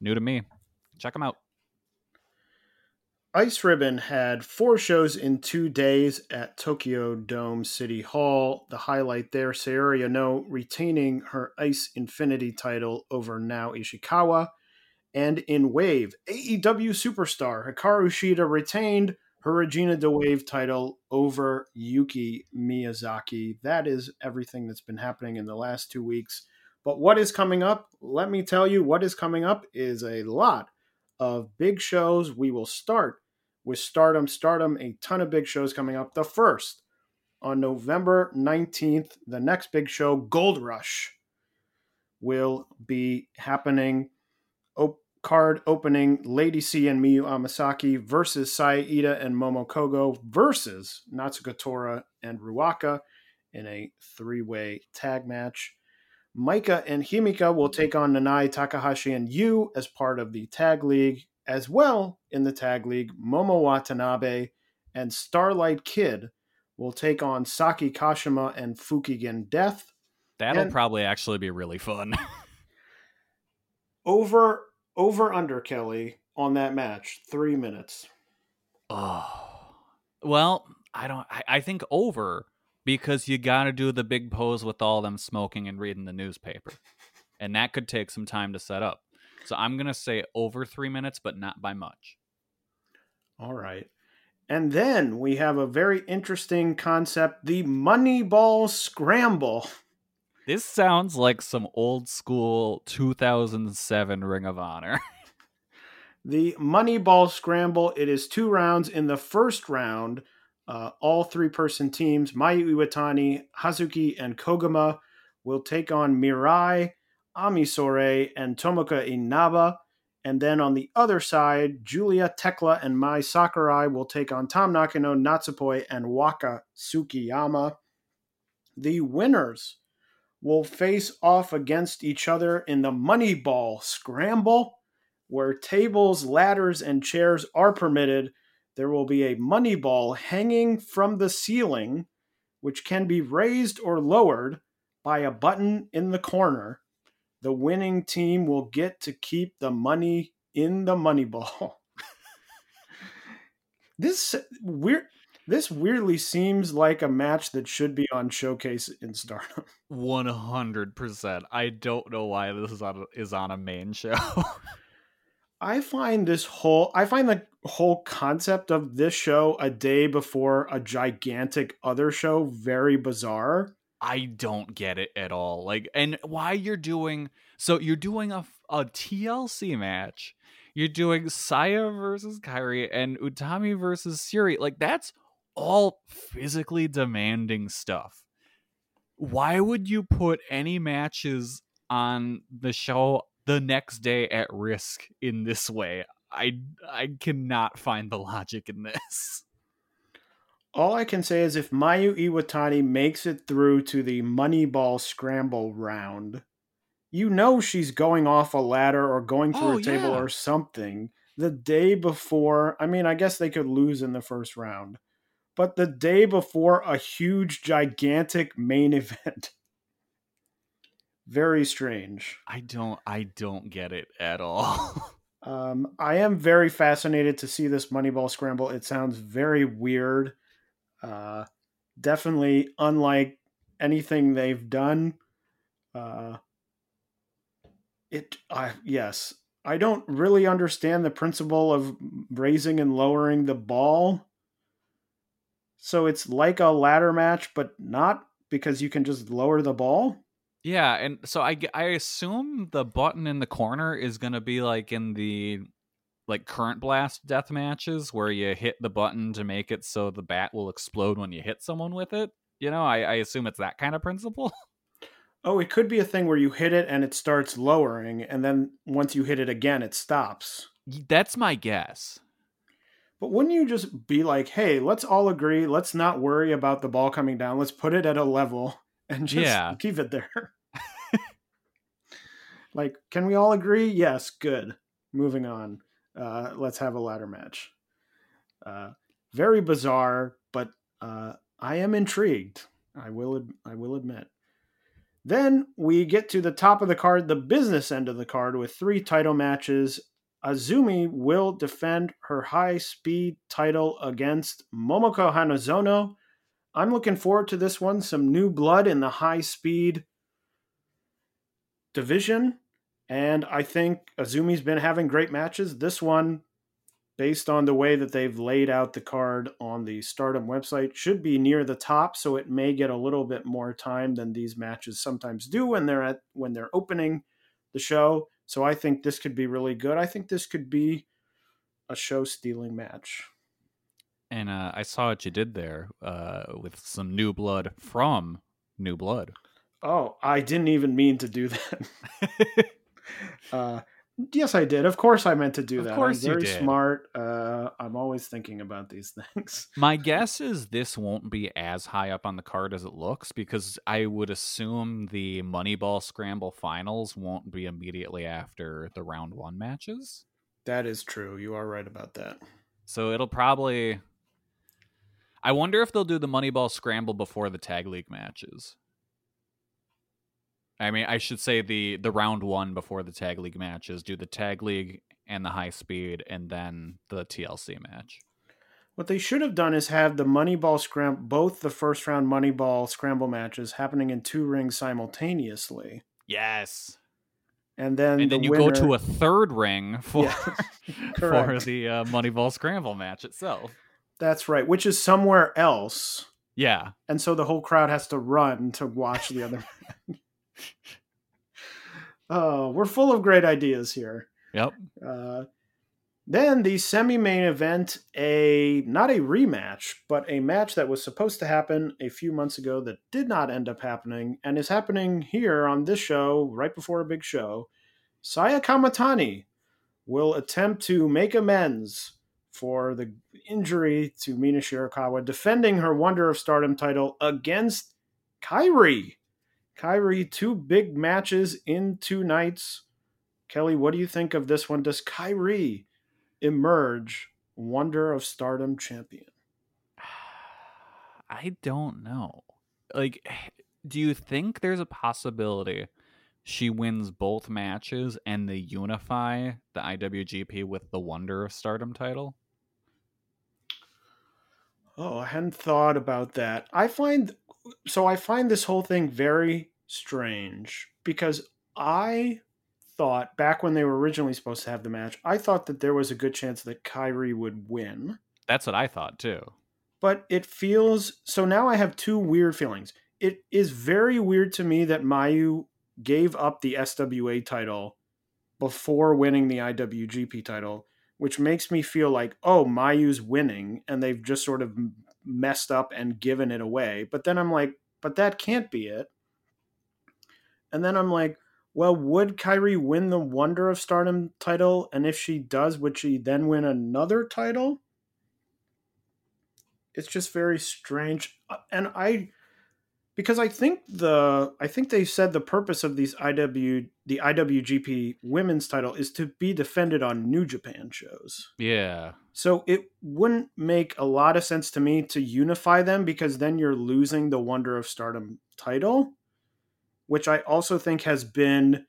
new to me. Check them out. Ice Ribbon had four shows in two days at Tokyo Dome City Hall. The highlight there, Saori Anou retaining her Ice Infinity title over Nao Ishikawa. And in Wave, AEW superstar Hikaru Shida retained her Regina de Wave title over Yuki Miyazaki. That is everything that's been happening in the last two weeks. But what is coming up? Let me tell you, what is coming up is a lot of big shows. We will start with Stardom. Stardom, a ton of big shows coming up. The first on November 19th, the next big show, Gold Rush, will be happening. Card opening Lady C and Miyu Amasaki versus Saya Iida and Momo Kogo versus Natsuko Tora and Ruaka in a three way tag match. Maika and Himeka will take on Nanae Takahashi and Yu as part of the tag league as well in the tag league, Momo Watanabe and Starlight Kid will take on Saki Kashima and Fukigen Death. That'll And- probably actually be really fun. Over over under Kelly on that match, three minutes. oh, well, I don't. I, I think over because you got to do the big pose with all them smoking and reading the newspaper, and that could take some time to set up. So I'm gonna say over three minutes, but not by much. All right. And then we have a very interesting concept the Moneyball Scramble. This sounds like some old school 2007 Ring of Honor. The Moneyball Scramble, it is two rounds. In the first round, uh, all three person teams, Mayu Iwatani, Hazuki, and Koguma, will take on Mirai, Amisore, and Tomoka Inaba. And then on the other side, Julia Tekla and Mai Sakurai will take on Tam Nakano, Natsupoi, and Waka Tsukiyama. The winners will face off against each other in the Moneyball Scramble, where tables, ladders, and chairs are permitted. There will be a money ball hanging from the ceiling, which can be raised or lowered by a button in the corner. The winning team will get to keep the money in the money ball. this weird this weirdly seems like a match that should be on showcase in stardom 100%. I don't know why this is on a, is on a main show. i find this whole i find the whole concept of this show a day before a gigantic other show very bizarre I don't get it at all. Like, and why you're doing so? You're doing a a TLC match. You're doing Saya versus Kairi and Utami versus Syuri. Like, that's all physically demanding stuff. Why would you put any matches on the show the next day at risk in this way? I I cannot find the logic in this. All I can say is if Mayu Iwatani makes it through to the Moneyball Scramble round, you know she's going off a ladder or going through Oh, a table yeah. or something the day before. I mean, I guess they could lose in the first round, but the day before a huge, gigantic main event. Very strange. I don't I don't get it at all. Um, I am very fascinated to see this Moneyball Scramble. It sounds very weird. Uh, definitely unlike anything they've done. Uh, it, I yes, I don't really understand the principle of raising and lowering the ball. So it's like a ladder match, but not because you can just lower the ball. Yeah, and so I I assume the button in the corner is going to be like in the like current blast death matches where you hit the button to make it so the bat will explode when you hit someone with it. You know, I, I assume it's that kind of principle. Oh, it could be a thing where you hit it and it starts lowering, and then once you hit it again, it stops. That's my guess. But wouldn't you just be like, hey, let's all agree, let's not worry about the ball coming down, let's put it at a level and just Yeah. keep it there? like, can we all agree? Yes, good. Moving on. Uh, let's have a ladder match. Uh, very bizarre, but uh, I am intrigued. I will. ad- I will admit. Then we get to the top of the card, the business end of the card, with three title matches. Azumi will defend her high speed title against Momoko Hanazono. I'm looking forward to this one. Some new blood in the high speed division. And I think Azumi's been having great matches. This one, based on the way that they've laid out the card on the Stardom website, should be near the top, so it may get a little bit more time than these matches sometimes do when they're at when they're opening the show. So I think this could be really good. I think this could be a show stealing match. And uh, I saw what you did there uh, with some new blood from New Blood. Oh, I didn't even mean to do that. uh, yes, I did. Of course, I meant to do Of that. course I'm you very did. smart. Uh, I'm always thinking about these things. My guess is this won't be as high up on the card as it looks because I would assume the Moneyball Scramble finals won't be immediately after the round one matches. That is true. You are right about that. So it'll probably. I wonder if they'll do the Moneyball Scramble before the Tag League matches. I mean, I should say the the round one before the Tag League matches. Do the Tag League and the High Speed, and then the TLC match. What they should have done is have the Moneyball Scramble, both the first round Moneyball Scramble matches happening in two rings simultaneously, Yes. and then and then the you winner, go to a third ring for Yeah, for the uh, Moneyball Scramble match itself. That's right, which is somewhere else, Yeah, and so the whole crowd has to run to watch the other. Oh, we're full of great ideas here. Yep. Uh, then the semi-main event, a not a rematch, but a match that was supposed to happen a few months ago that did not end up happening, and is happening here on this show right before a big show. Saya Kamitani will attempt to make amends for the injury to Mina Shirakawa, defending her Wonder of Stardom title against Kairi. Kairi, two big matches in two nights. Kelly, what do you think of this one? Does Kairi emerge Wonder of Stardom champion? I don't know. Like, do you think there's a possibility she wins both matches and they unify the IWGP with the Wonder of Stardom title? Oh, I hadn't thought about that. I find so I find this whole thing very strange because I thought back when they were originally supposed to have the match, I thought that there was a good chance that Kairi would win. That's what I thought too. But it feels so now I have two weird feelings. It is very weird to me that Mayu gave up the SWA title before winning the IWGP title, which makes me feel like, oh, Mayu's winning and they've just sort of messed up and given it away. But then I'm like, but that can't be it. And then I'm like, well, would Kairi win the Wonder of Stardom title? And if she does, would she then win another title? It's just very strange. Uh, and I because I think the I think they said the purpose of these IW the IWGP women's title is to be defended on New Japan shows. Yeah. So it wouldn't make a lot of sense to me to unify them because then you're losing the Wonder of Stardom title, which I also think has been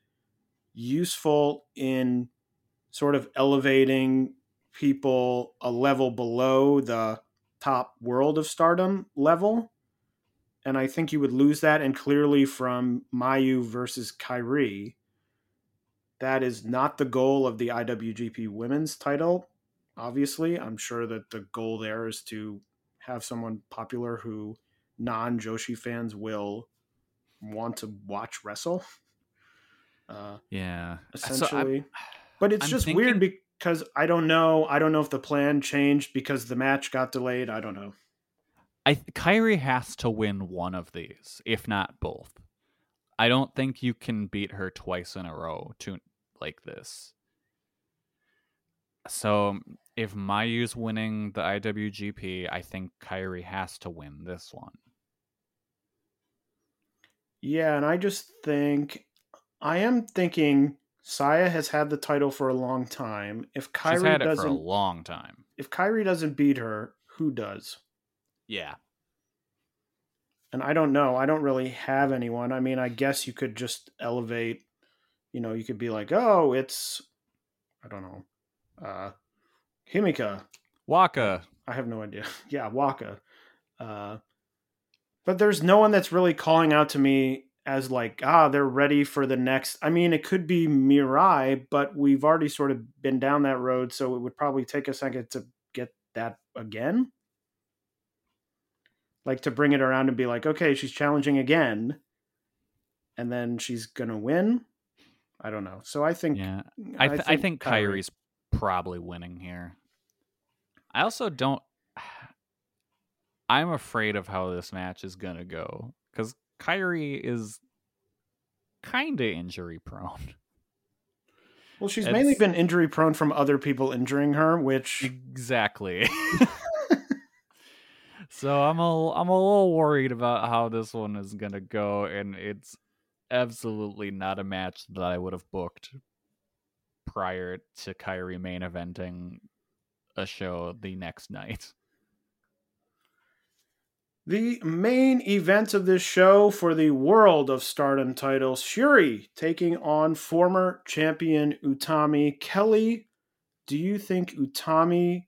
useful in sort of elevating people a level below the top world of stardom level and I think you would lose that. And clearly, from Mayu versus Kairi, that is not the goal of the IWGP Women's title. Obviously, I'm sure that the goal there is to have someone popular who non Joshi fans will want to watch wrestle. Uh, yeah, essentially. So but it's I'm just thinking... weird because I don't know. I don't know if the plan changed because the match got delayed. I don't know. I Kairi has to win one of these, if not both. I don't think you can beat her twice in a row to like this. So if Mayu's winning the IWGP, I think Kairi has to win this one. Yeah, and I just think I am thinking Saya has had the title for a long time. If Kairi She's had it doesn't, for a long time. If Kairi doesn't beat her, who does? Yeah. And I don't know. I don't really have anyone. I mean, I guess you could just elevate, you know, you could be like, oh, it's, I don't know, uh, Himeka. Waka. I have no idea. yeah, Waka. Uh, but there's no one that's really calling out to me as like, ah, they're ready for the next. I mean, it could be Mirai, but we've already sort of been down that road, so it would probably take a second to get that again like to bring it around and be like, okay, she's challenging again, and then she's gonna win. I don't know. So I think, yeah, mm, I, th- I think, I think Kairi's probably winning here. I also don't. I'm afraid of how this match is gonna go because Kairi is kind of injury prone. Well, she's it's... mainly been injury prone from other people injuring her, which exactly. So I'm a I'm a little worried about how this one is gonna go, and it's absolutely not a match that I would have booked prior to Kairi main eventing a show the next night. The main event of this show for the World of Stardom titles Syuri taking on former champion Utami. Kelly, do you think Utami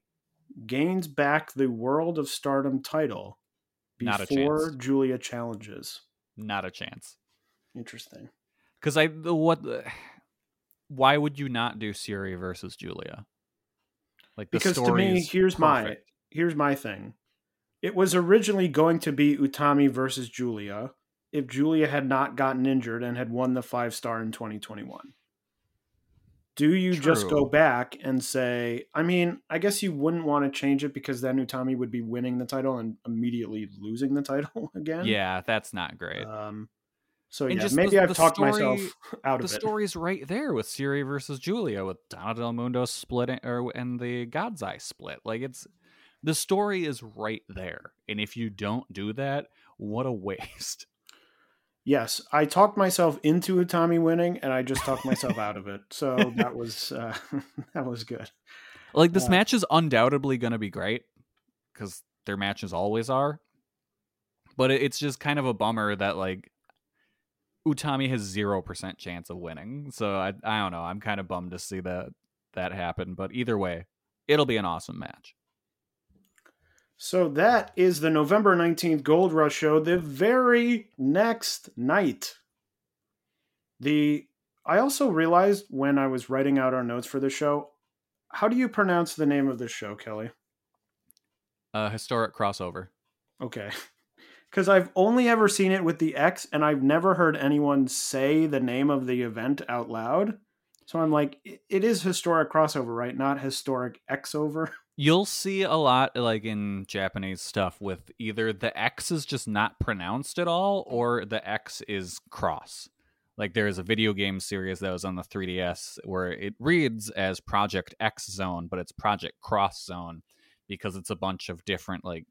gains back the World of Stardom title before Julia challenges. Not a chance. Interesting. Because I the what the, why would you not do Syuri versus Julia? Like because to me, here's perfect. my here's my thing. It was originally going to be Utami versus Julia if Julia had not gotten injured and had won the five star in 2021? Do you just go back and say, I mean, I guess you wouldn't want to change it because then Utami would be winning the title and immediately losing the title again? Yeah, that's not great. Um, so And yeah, maybe the- I've the talked story- myself out of it. The story's right there with Syuri versus Julia, with Donna Del Mundo splitting or and the God's Eye split. Like it's the story is right there, and if you don't do that, what a waste. Yes, I talked myself into Utami winning, and I just talked myself out of it. So that was uh, that was good. Like this Uh, match is undoubtedly going to be great because their matches always are. But it's just kind of a bummer that like Utami has zero percent chance of winning. So I I don't know. I'm kind of bummed to see that that happen. But either way, it'll be an awesome match. So that is the November 19th Gold Rush show. The very next night, the I also realized when I was writing out our notes for the show, how do you pronounce the name of the show, Kelly? A historic crossover. Okay. Because I've only ever seen it with the X, and I've never heard anyone say the name of the event out loud. So I'm like, it- it is historic crossover, right? Not historic X over. You'll see a lot like in Japanese stuff with either the X is just not pronounced at all or the X is cross. Like there is a video game series that was on the 3DS where it reads as Project X Zone, but it's Project Cross Zone because it's a bunch of different like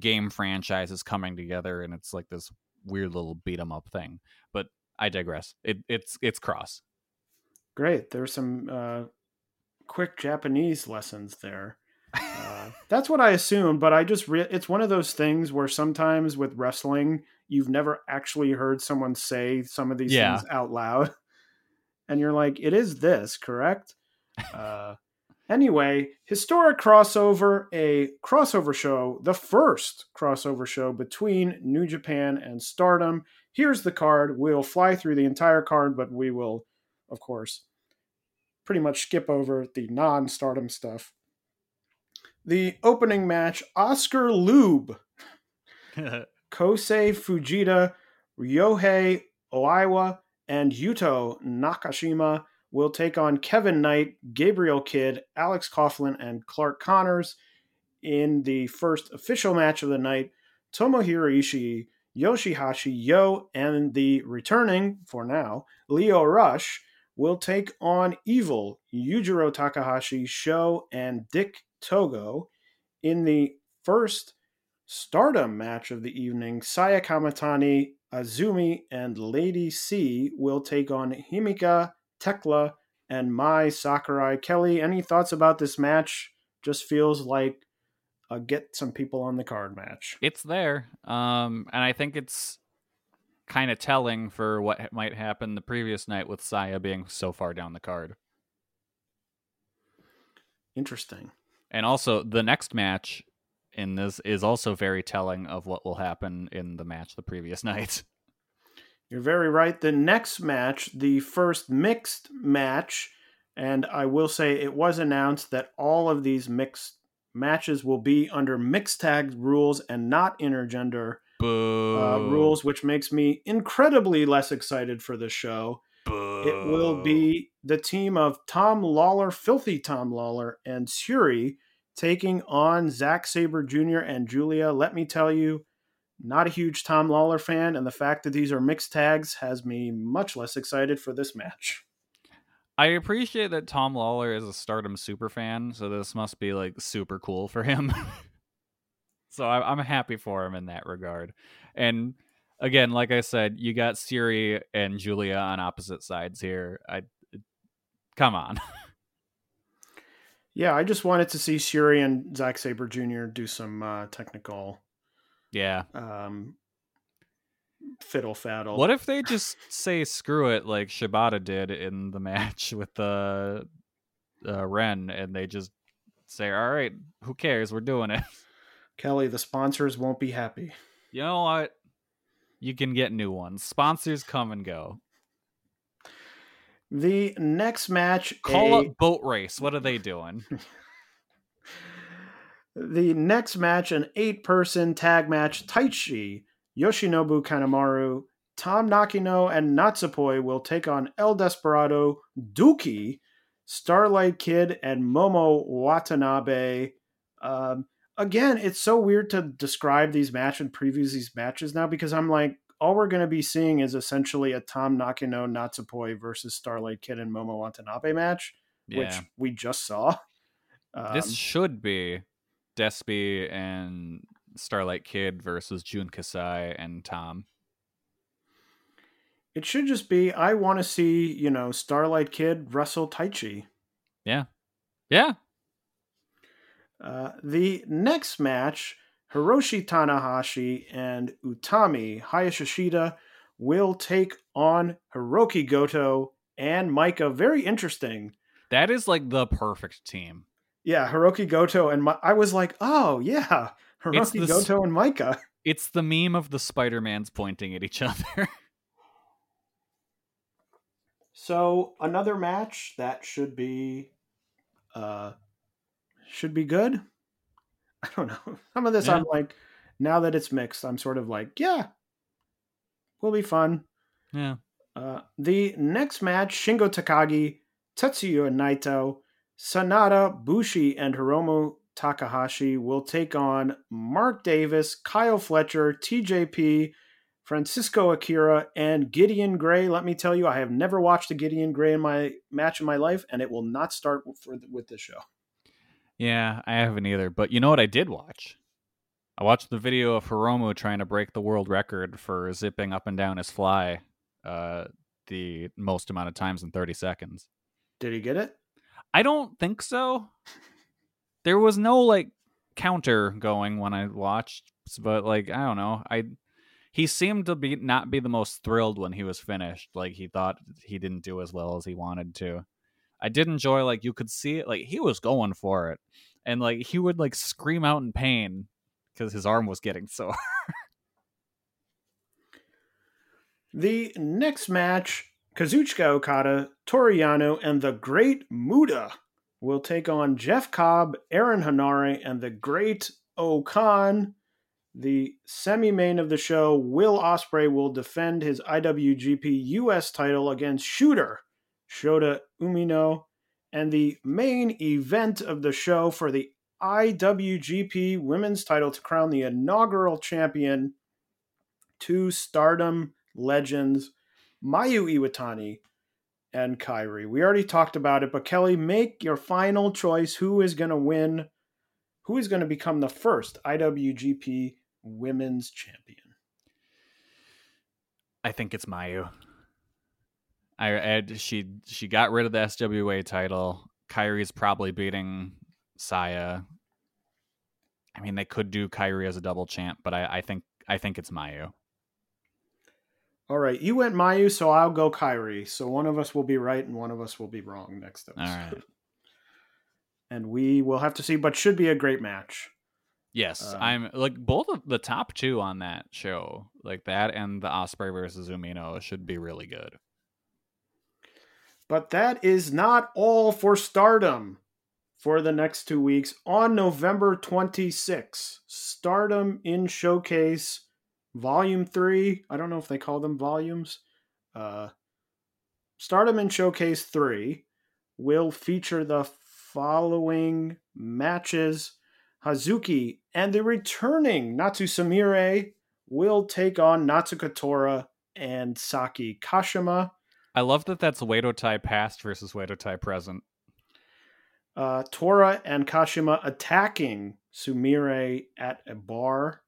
game franchises coming together and it's like this weird little beat 'em up thing. But I digress. It, it's it's cross. Great. There's some uh, quick Japanese lessons there. That's what I assume, but I just re- it's one of those things where sometimes with wrestling, you've never actually heard someone say some of these Yeah. things out loud, and you're like, "It is this, correct?" Uh, anyway, historic crossover, a crossover show, the first crossover show between New Japan and Stardom. Here's the card. We'll fly through the entire card, but we will, of course, pretty much skip over the non-Stardom stuff the opening match Oskar Leube, Kosei Fujita, Ryohei Oiwa, and Yuto Nakashima will take on Kevin Knight, Gabriel Kidd, Alex Coughlin, and Clark Connors in the first official match of the night. Tomohiro Ishii, Yoshi-Hashi, Yo, and the returning, for now, Lio Rush will take on Evil, Yujiro Takahashi, Sho, and Dick Togo in the first Stardom match of the evening. Saya Kamitani, Azumi, and Lady C will take on Himeka, Tekla, and Mai Sakurai. Kelly, any thoughts about this match? Just feels like a get some people on the card match. it's there um and i think it's kind of telling for what might happen the previous night with saya being so far down the card Interesting. And also the next match in this is also very telling of what will happen in the match the previous night You're very right. The next match, the first mixed match, and I will say it was announced that all of these mixed matches will be under mixed tag rules and not intergender uh, rules, which makes me incredibly less excited for the show. It will be the team of Tom Lawlor, Filthy Tom Lawlor, and Syuri taking on Zack Sabre Jr. and Julia. Let me tell you, not a huge Tom Lawlor fan, and the fact that these are mixed tags has me much less excited for this match. I appreciate that Tom Lawlor is a Stardom super fan, so this must be like super cool for him. so I'm happy for him in that regard. And again, like I said, you got Syuri and Julia on opposite sides here. I come on. Yeah, I just wanted to see Syuri and Zack Sabre Jr. do some uh, technical yeah. um, fiddle faddle. What if they just say screw it like Shibata did in the match with the uh, Ren, and they just say, "All right, who cares? We're doing it." Kelly, the sponsors won't be happy. You know what? You can get new ones. Sponsors come and go. The next match, Call a- up Boat Race. What are they doing? The next match, an eight person tag match, Taichi, Yoshinobu Kanemaru, Tam Nakano, and Natsupoi will take on El Desperado, Douki, Starlight Kid, and Momo Watanabe. Um, again, it's so weird to describe these matches and previews these matches now because I'm like, all we're going to be seeing is essentially a Tam Nakano Natsupoi versus Starlight Kid and Momo Watanabe match, Yeah. which we just saw. Um, this should be Despy and Starlight Kid versus Jun Kasai and Tom. it should just be I want to see, you know, Starlight Kid wrestle Taichi. Yeah. Yeah. Uh, the next match, Hiroshi Tanahashi and Utami Hayashishita will take on Hiroki Goto and Maika. Very interesting. That is like the perfect team. Yeah, Hiroki Goto and Mi- I was like, oh yeah, Hiroki Goto and Maika. It's the meme of the Spider-Mans pointing at each other. So another match that should be, uh, should be good. I don't know. Some of this Yeah. I'm like, now that it's mixed, I'm sort of like, yeah, will be fun. yeah. Uh, the next match, Shingo Takagi, Tetsuya Naito, Sanada, Bushi, and Hiromu Takahashi will take on Mark Davis, Kyle Fletcher, TJP, Francisco Akira, and Gideon Grey. Let me tell you, I have never watched a Gideon Grey in my match in my life, and it will not start for, with this show. Yeah, I haven't either. But you know what I did watch? I watched the video of Hiromu trying to break the world record for zipping up and down his fly uh, the most amount of times in 30 seconds. Did he get it? I don't think so. There was no like counter going when I watched, but like I don't know. I he seemed to be not be the most thrilled when he was finished. Like he thought he didn't do as well as he wanted to. I did enjoy like you could see it like he was going for it. And like he would like scream out in pain because his arm was getting sore. The next match, Kazuchika Okada, Toru Yano, and the Great Muta will take on Jeff Cobb, Aaron Henare, and the Great Okan. The semi-main of the show, Will Ospreay will defend his IWGP US title against Shooter Shota Umino, and the main event of the show for the IWGP Women's title to crown the inaugural champion, two Stardom legends, Mayu Iwatani and Kairi. We already talked about it, but Kelly, make your final choice. Who is going to win? Who is going to become the first IWGP Women's Champion? I think it's Mayu. I, Ed, she she got rid of the SWA title. Kairi's probably beating Saya. I mean, they could do Kairi as a double champ, but I, I think I think it's Mayu. All right, you went Mayu, so I'll go Kairi. So one of us will be right and one of us will be wrong next episode. All right. And we will have to see, but should be a great match. Yes, Um, I'm like both of the top two on that show, like that and the Ospreay versus Umino should be really good. But that is not all for Stardom for the next two weeks. On November 26, Stardom in Showcase Volume 3. I don't know if they call them volumes. Uh, Stardom in Showcase 3 will feature the following matches Hazuki and the returning Natsu Sumire will take on Natsuko Tora and Saki Kashima. I love that that's Oedo Tai past versus Oedo Tai present. uh, Tora and Kashima attacking Sumire at a bar,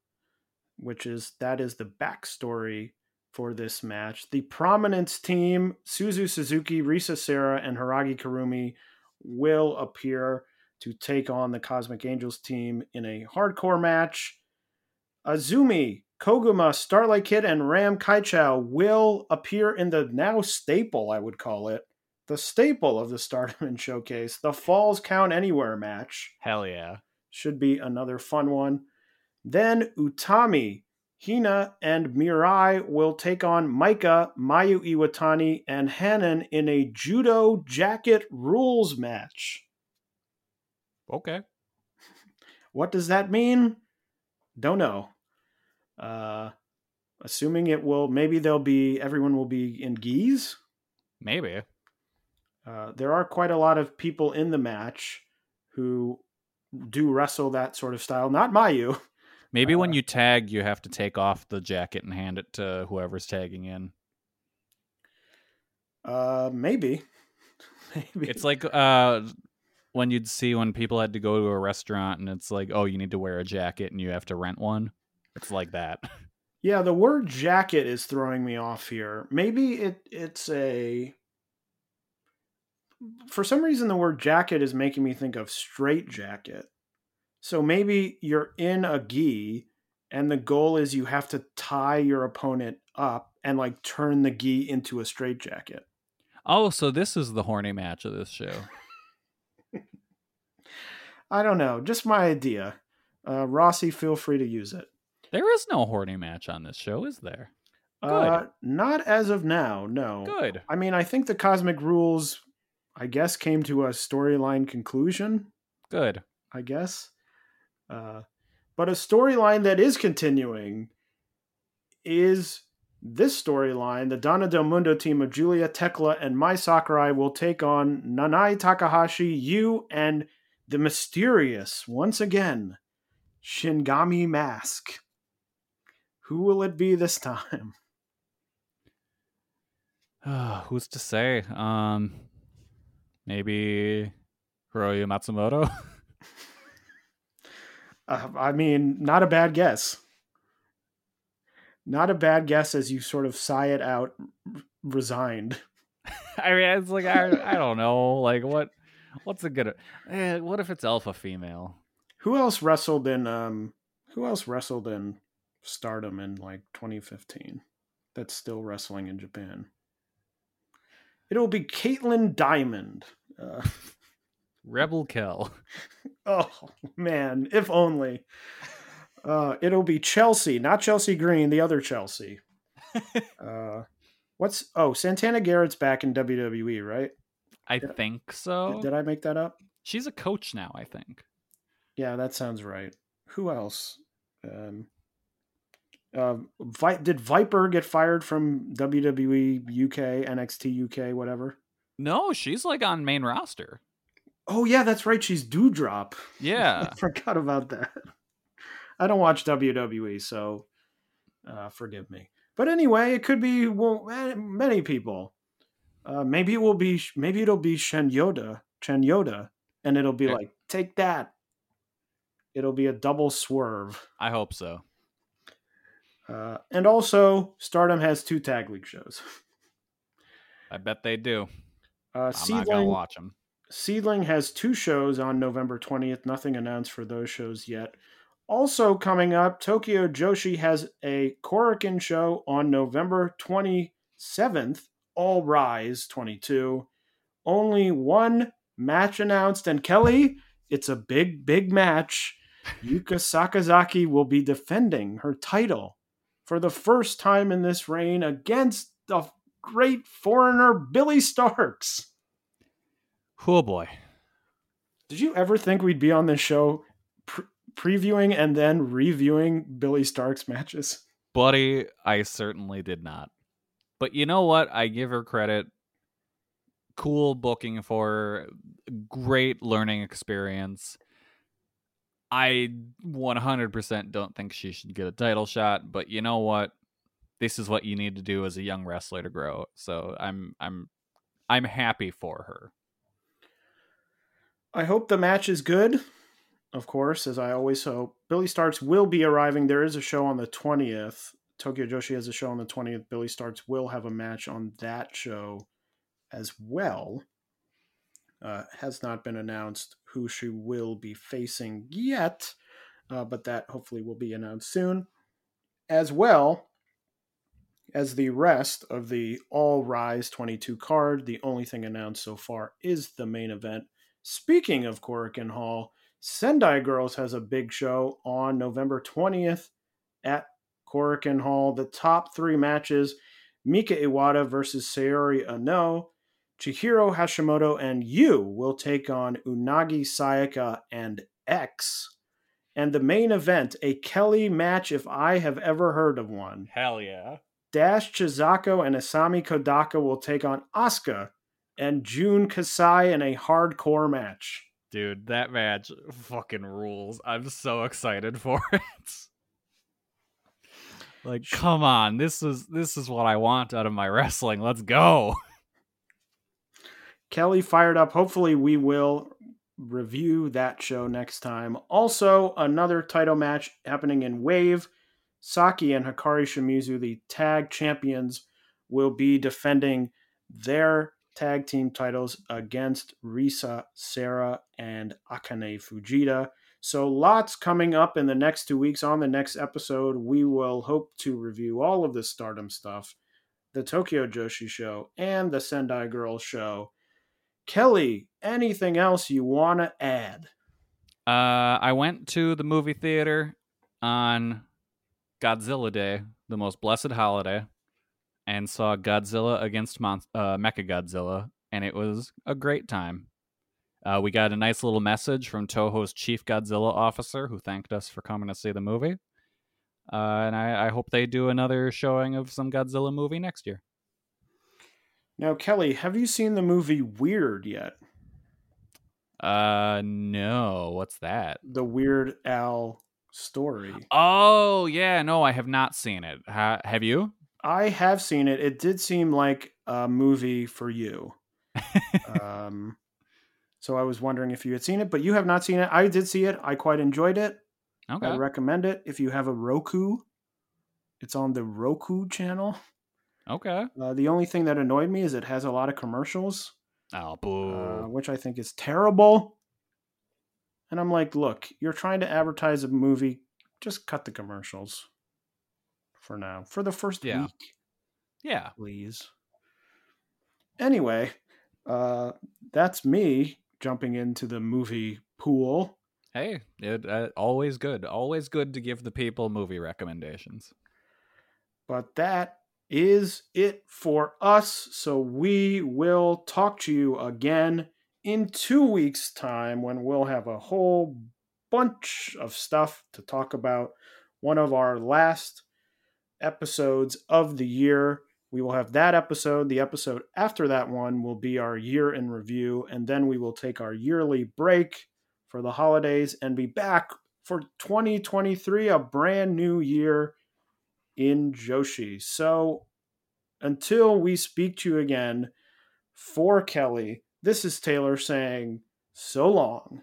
which is that is the backstory for this match. The prominence team, Suzu Suzuki, Risa Sera, and Hiiragi Kurumi, will appear to take on the Cosmic Angels team in a hardcore match. Azumi, Koguma, Starlight Kid, and Ram Kaicho will appear in the now staple, I would call it, the staple of the Stardom and Showcase, the Falls Count Anywhere match. Hell yeah. Should be another fun one. Then Utami, Hina, and Mirai will take on Maika, Mayu Iwatani, and Hanan in a judo jacket rules match. Okay. What does that mean? Don't know. Uh, assuming it will, maybe they'll be everyone will be in geese. Maybe. Uh, there are quite a lot of people in the match who do wrestle that sort of style. Not Mayu. Maybe Uh, when you tag, you have to take off the jacket and hand it to whoever's tagging in. Uh, maybe. maybe. It's like uh, when you'd see when people had to go to a restaurant and it's like, oh, you need to wear a jacket and you have to rent one. It's like that. Yeah, the word jacket is throwing me off here. Maybe it it's a for some reason the word jacket is making me think of straight jacket. So maybe you're in a gi and the goal is you have to tie your opponent up and like turn the gi into a straight jacket. Oh, so this is the horny match of this show. I don't know, just my idea. Uh, Rossy, feel free to use it. There is no horny match on this show, is there? Uh, not as of now, no. Good. I mean, I think the Cosmic Rules, I guess, came to a storyline conclusion. Good. I guess. Uh, but a storyline that is continuing is this storyline. The Donna Del Mundo team of Giulia Thekla and Mai Sakurai will take on Nanae Takahashi, you, and the mysterious, once again, Shingami Mask. Who will it be this time? Who's to say? Um, maybe Hiroyo Matsumoto. Uh, I mean, not a bad guess. Not a bad guess as you sort of sigh it out, r- resigned. I mean, it's like I, I don't know, like what, what's a good? Eh, what if it's alpha female? Who else wrestled in? Um, who else wrestled in Stardom in like 2015? That's still wrestling in Japan. It'll be Caitlin Diamond. Uh, Rebel Kill. oh man, if only. Uh, it'll be Chelsea, not Chelsea Green, the other Chelsea. uh, what's oh Santana Garrett's back in WWE, right? I think so. Did I make that up? She's a coach now. I think. Yeah, that sounds right. Who else? Um, uh, Vi- did Viper get fired from WWE UK, NXT UK, whatever? No, she's like on main roster. Oh yeah, that's right. She's Doudrop. Yeah. I forgot about that. I don't watch WWE, so uh, forgive me. But anyway, it could be well, eh, many people. Uh, maybe it will be. Maybe it'll be Shen Yoda, Chen Yoda, and it'll be Yeah. like, take that. It'll be a double swerve. I hope so. Uh, and also, Stardom has two tag league shows. I bet they do. Uh, I'm not gonna SEAdLINNNG, watch them. SEAdLINNNG has two shows on November 20th. Nothing announced for those shows yet. Also coming up, Tokyo Joshi has a Korakuen show on November 27th. All Rise 22. Only one match announced. And Kelly, it's a big, big match. Yuka Sakazaki will be defending her title for the first time in this reign against the great foreigner Billie Starkz. Oh boy. Did you ever think we'd be on this show pre- previewing and then reviewing Billie Starkz's matches? Buddy, I certainly did not. But you know what? I give her credit. Cool booking for her, great learning experience. I 100% don't think she should get a title shot, but you know what? This is what you need to do as a young wrestler to grow. So I'm I'm I'm happy for her. I hope the match is good. Of course, as I always hope. Billie Starkz will be arriving. There is a show on the 20th. Tokyo Joshi has a show on the 20th. Billie Starkz will have a match on that show as well. Uh, has not been announced who she will be facing yet, uh, but that hopefully will be announced soon. As well as the rest of the All Rise 22 card, the only thing announced so far is the main event. Speaking of Korakuen Hall, Sendai Girls has a big show on November 20th at Korakuen Hall. The top three matches Mika Iwata versus Saori Anou, Chihiro Hashimoto and Yu will take on Unagi Sayaka and X. And the main event, a Kelly match if I have ever heard of one. Hell yeah. Dash Chisako and Asami Kodaka will take on Asuka and Jun Kasai in a hardcore match. Dude, that match fucking rules. I'm so excited for it. like, come on. This is this is what I want out of my wrestling. Let's go. Kelly fired up. Hopefully, we will review that show next time. Also, another title match happening in Wave. Saki and Hikari Shimizu, the tag champions, will be defending their tag team titles against Risa Sera, and Akane Fujita. So, lots coming up in the next two weeks. On the next episode, we will hope to review all of the stardom stuff, the Tokyo Joshi show, and the Sendai Girls show. Kelly, anything else you want to add? Uh, I went to the movie theater on Godzilla Day, the most blessed holiday, and saw Godzilla against Mon- uh, Mecha Godzilla, and it was a great time. Uh, we got a nice little message from Toho's chief Godzilla officer who thanked us for coming to see the movie. Uh, and I, I hope they do another showing of some Godzilla movie next year. Now, Kelly, have you seen the movie Weird yet? Uh, no. What's that? The Weird Al story. Oh, yeah. No, I have not seen it. Ha- have you? I have seen it. It did seem like a movie for you. um, so I was wondering if you had seen it, but you have not seen it. I did see it. I quite enjoyed it. Okay. I recommend it if you have a Roku. It's on the Roku channel. Okay. Uh, the only thing that annoyed me is it has a lot of commercials, Oh, boo. uh, which I think is terrible. And I'm like, look, you're trying to advertise a movie, just cut the commercials for now, for the first Yeah. week, yeah. please. Anyway, uh, that's me jumping into the movie pool. Hey, it, uh, always good. Always good to give the people movie recommendations. But that is it for us. So we will talk to you again in two weeks' time when we'll have a whole bunch of stuff to talk about. One of our last episodes of the year. We will have that episode. The episode after that one will be our year in review. And then we will take our yearly break for the holidays and be back for 2023, a brand new year in Joshi. So until we speak to you again, for Kelly, this is Taylor saying so long.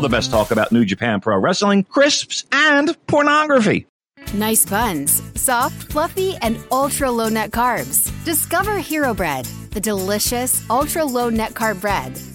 the best talk about New Japan Pro Wrestling, crisps, and pornography. Nice buns, soft, fluffy, and ultra low net carbs. Discover Hero Bread, the delicious ultra low net carb bread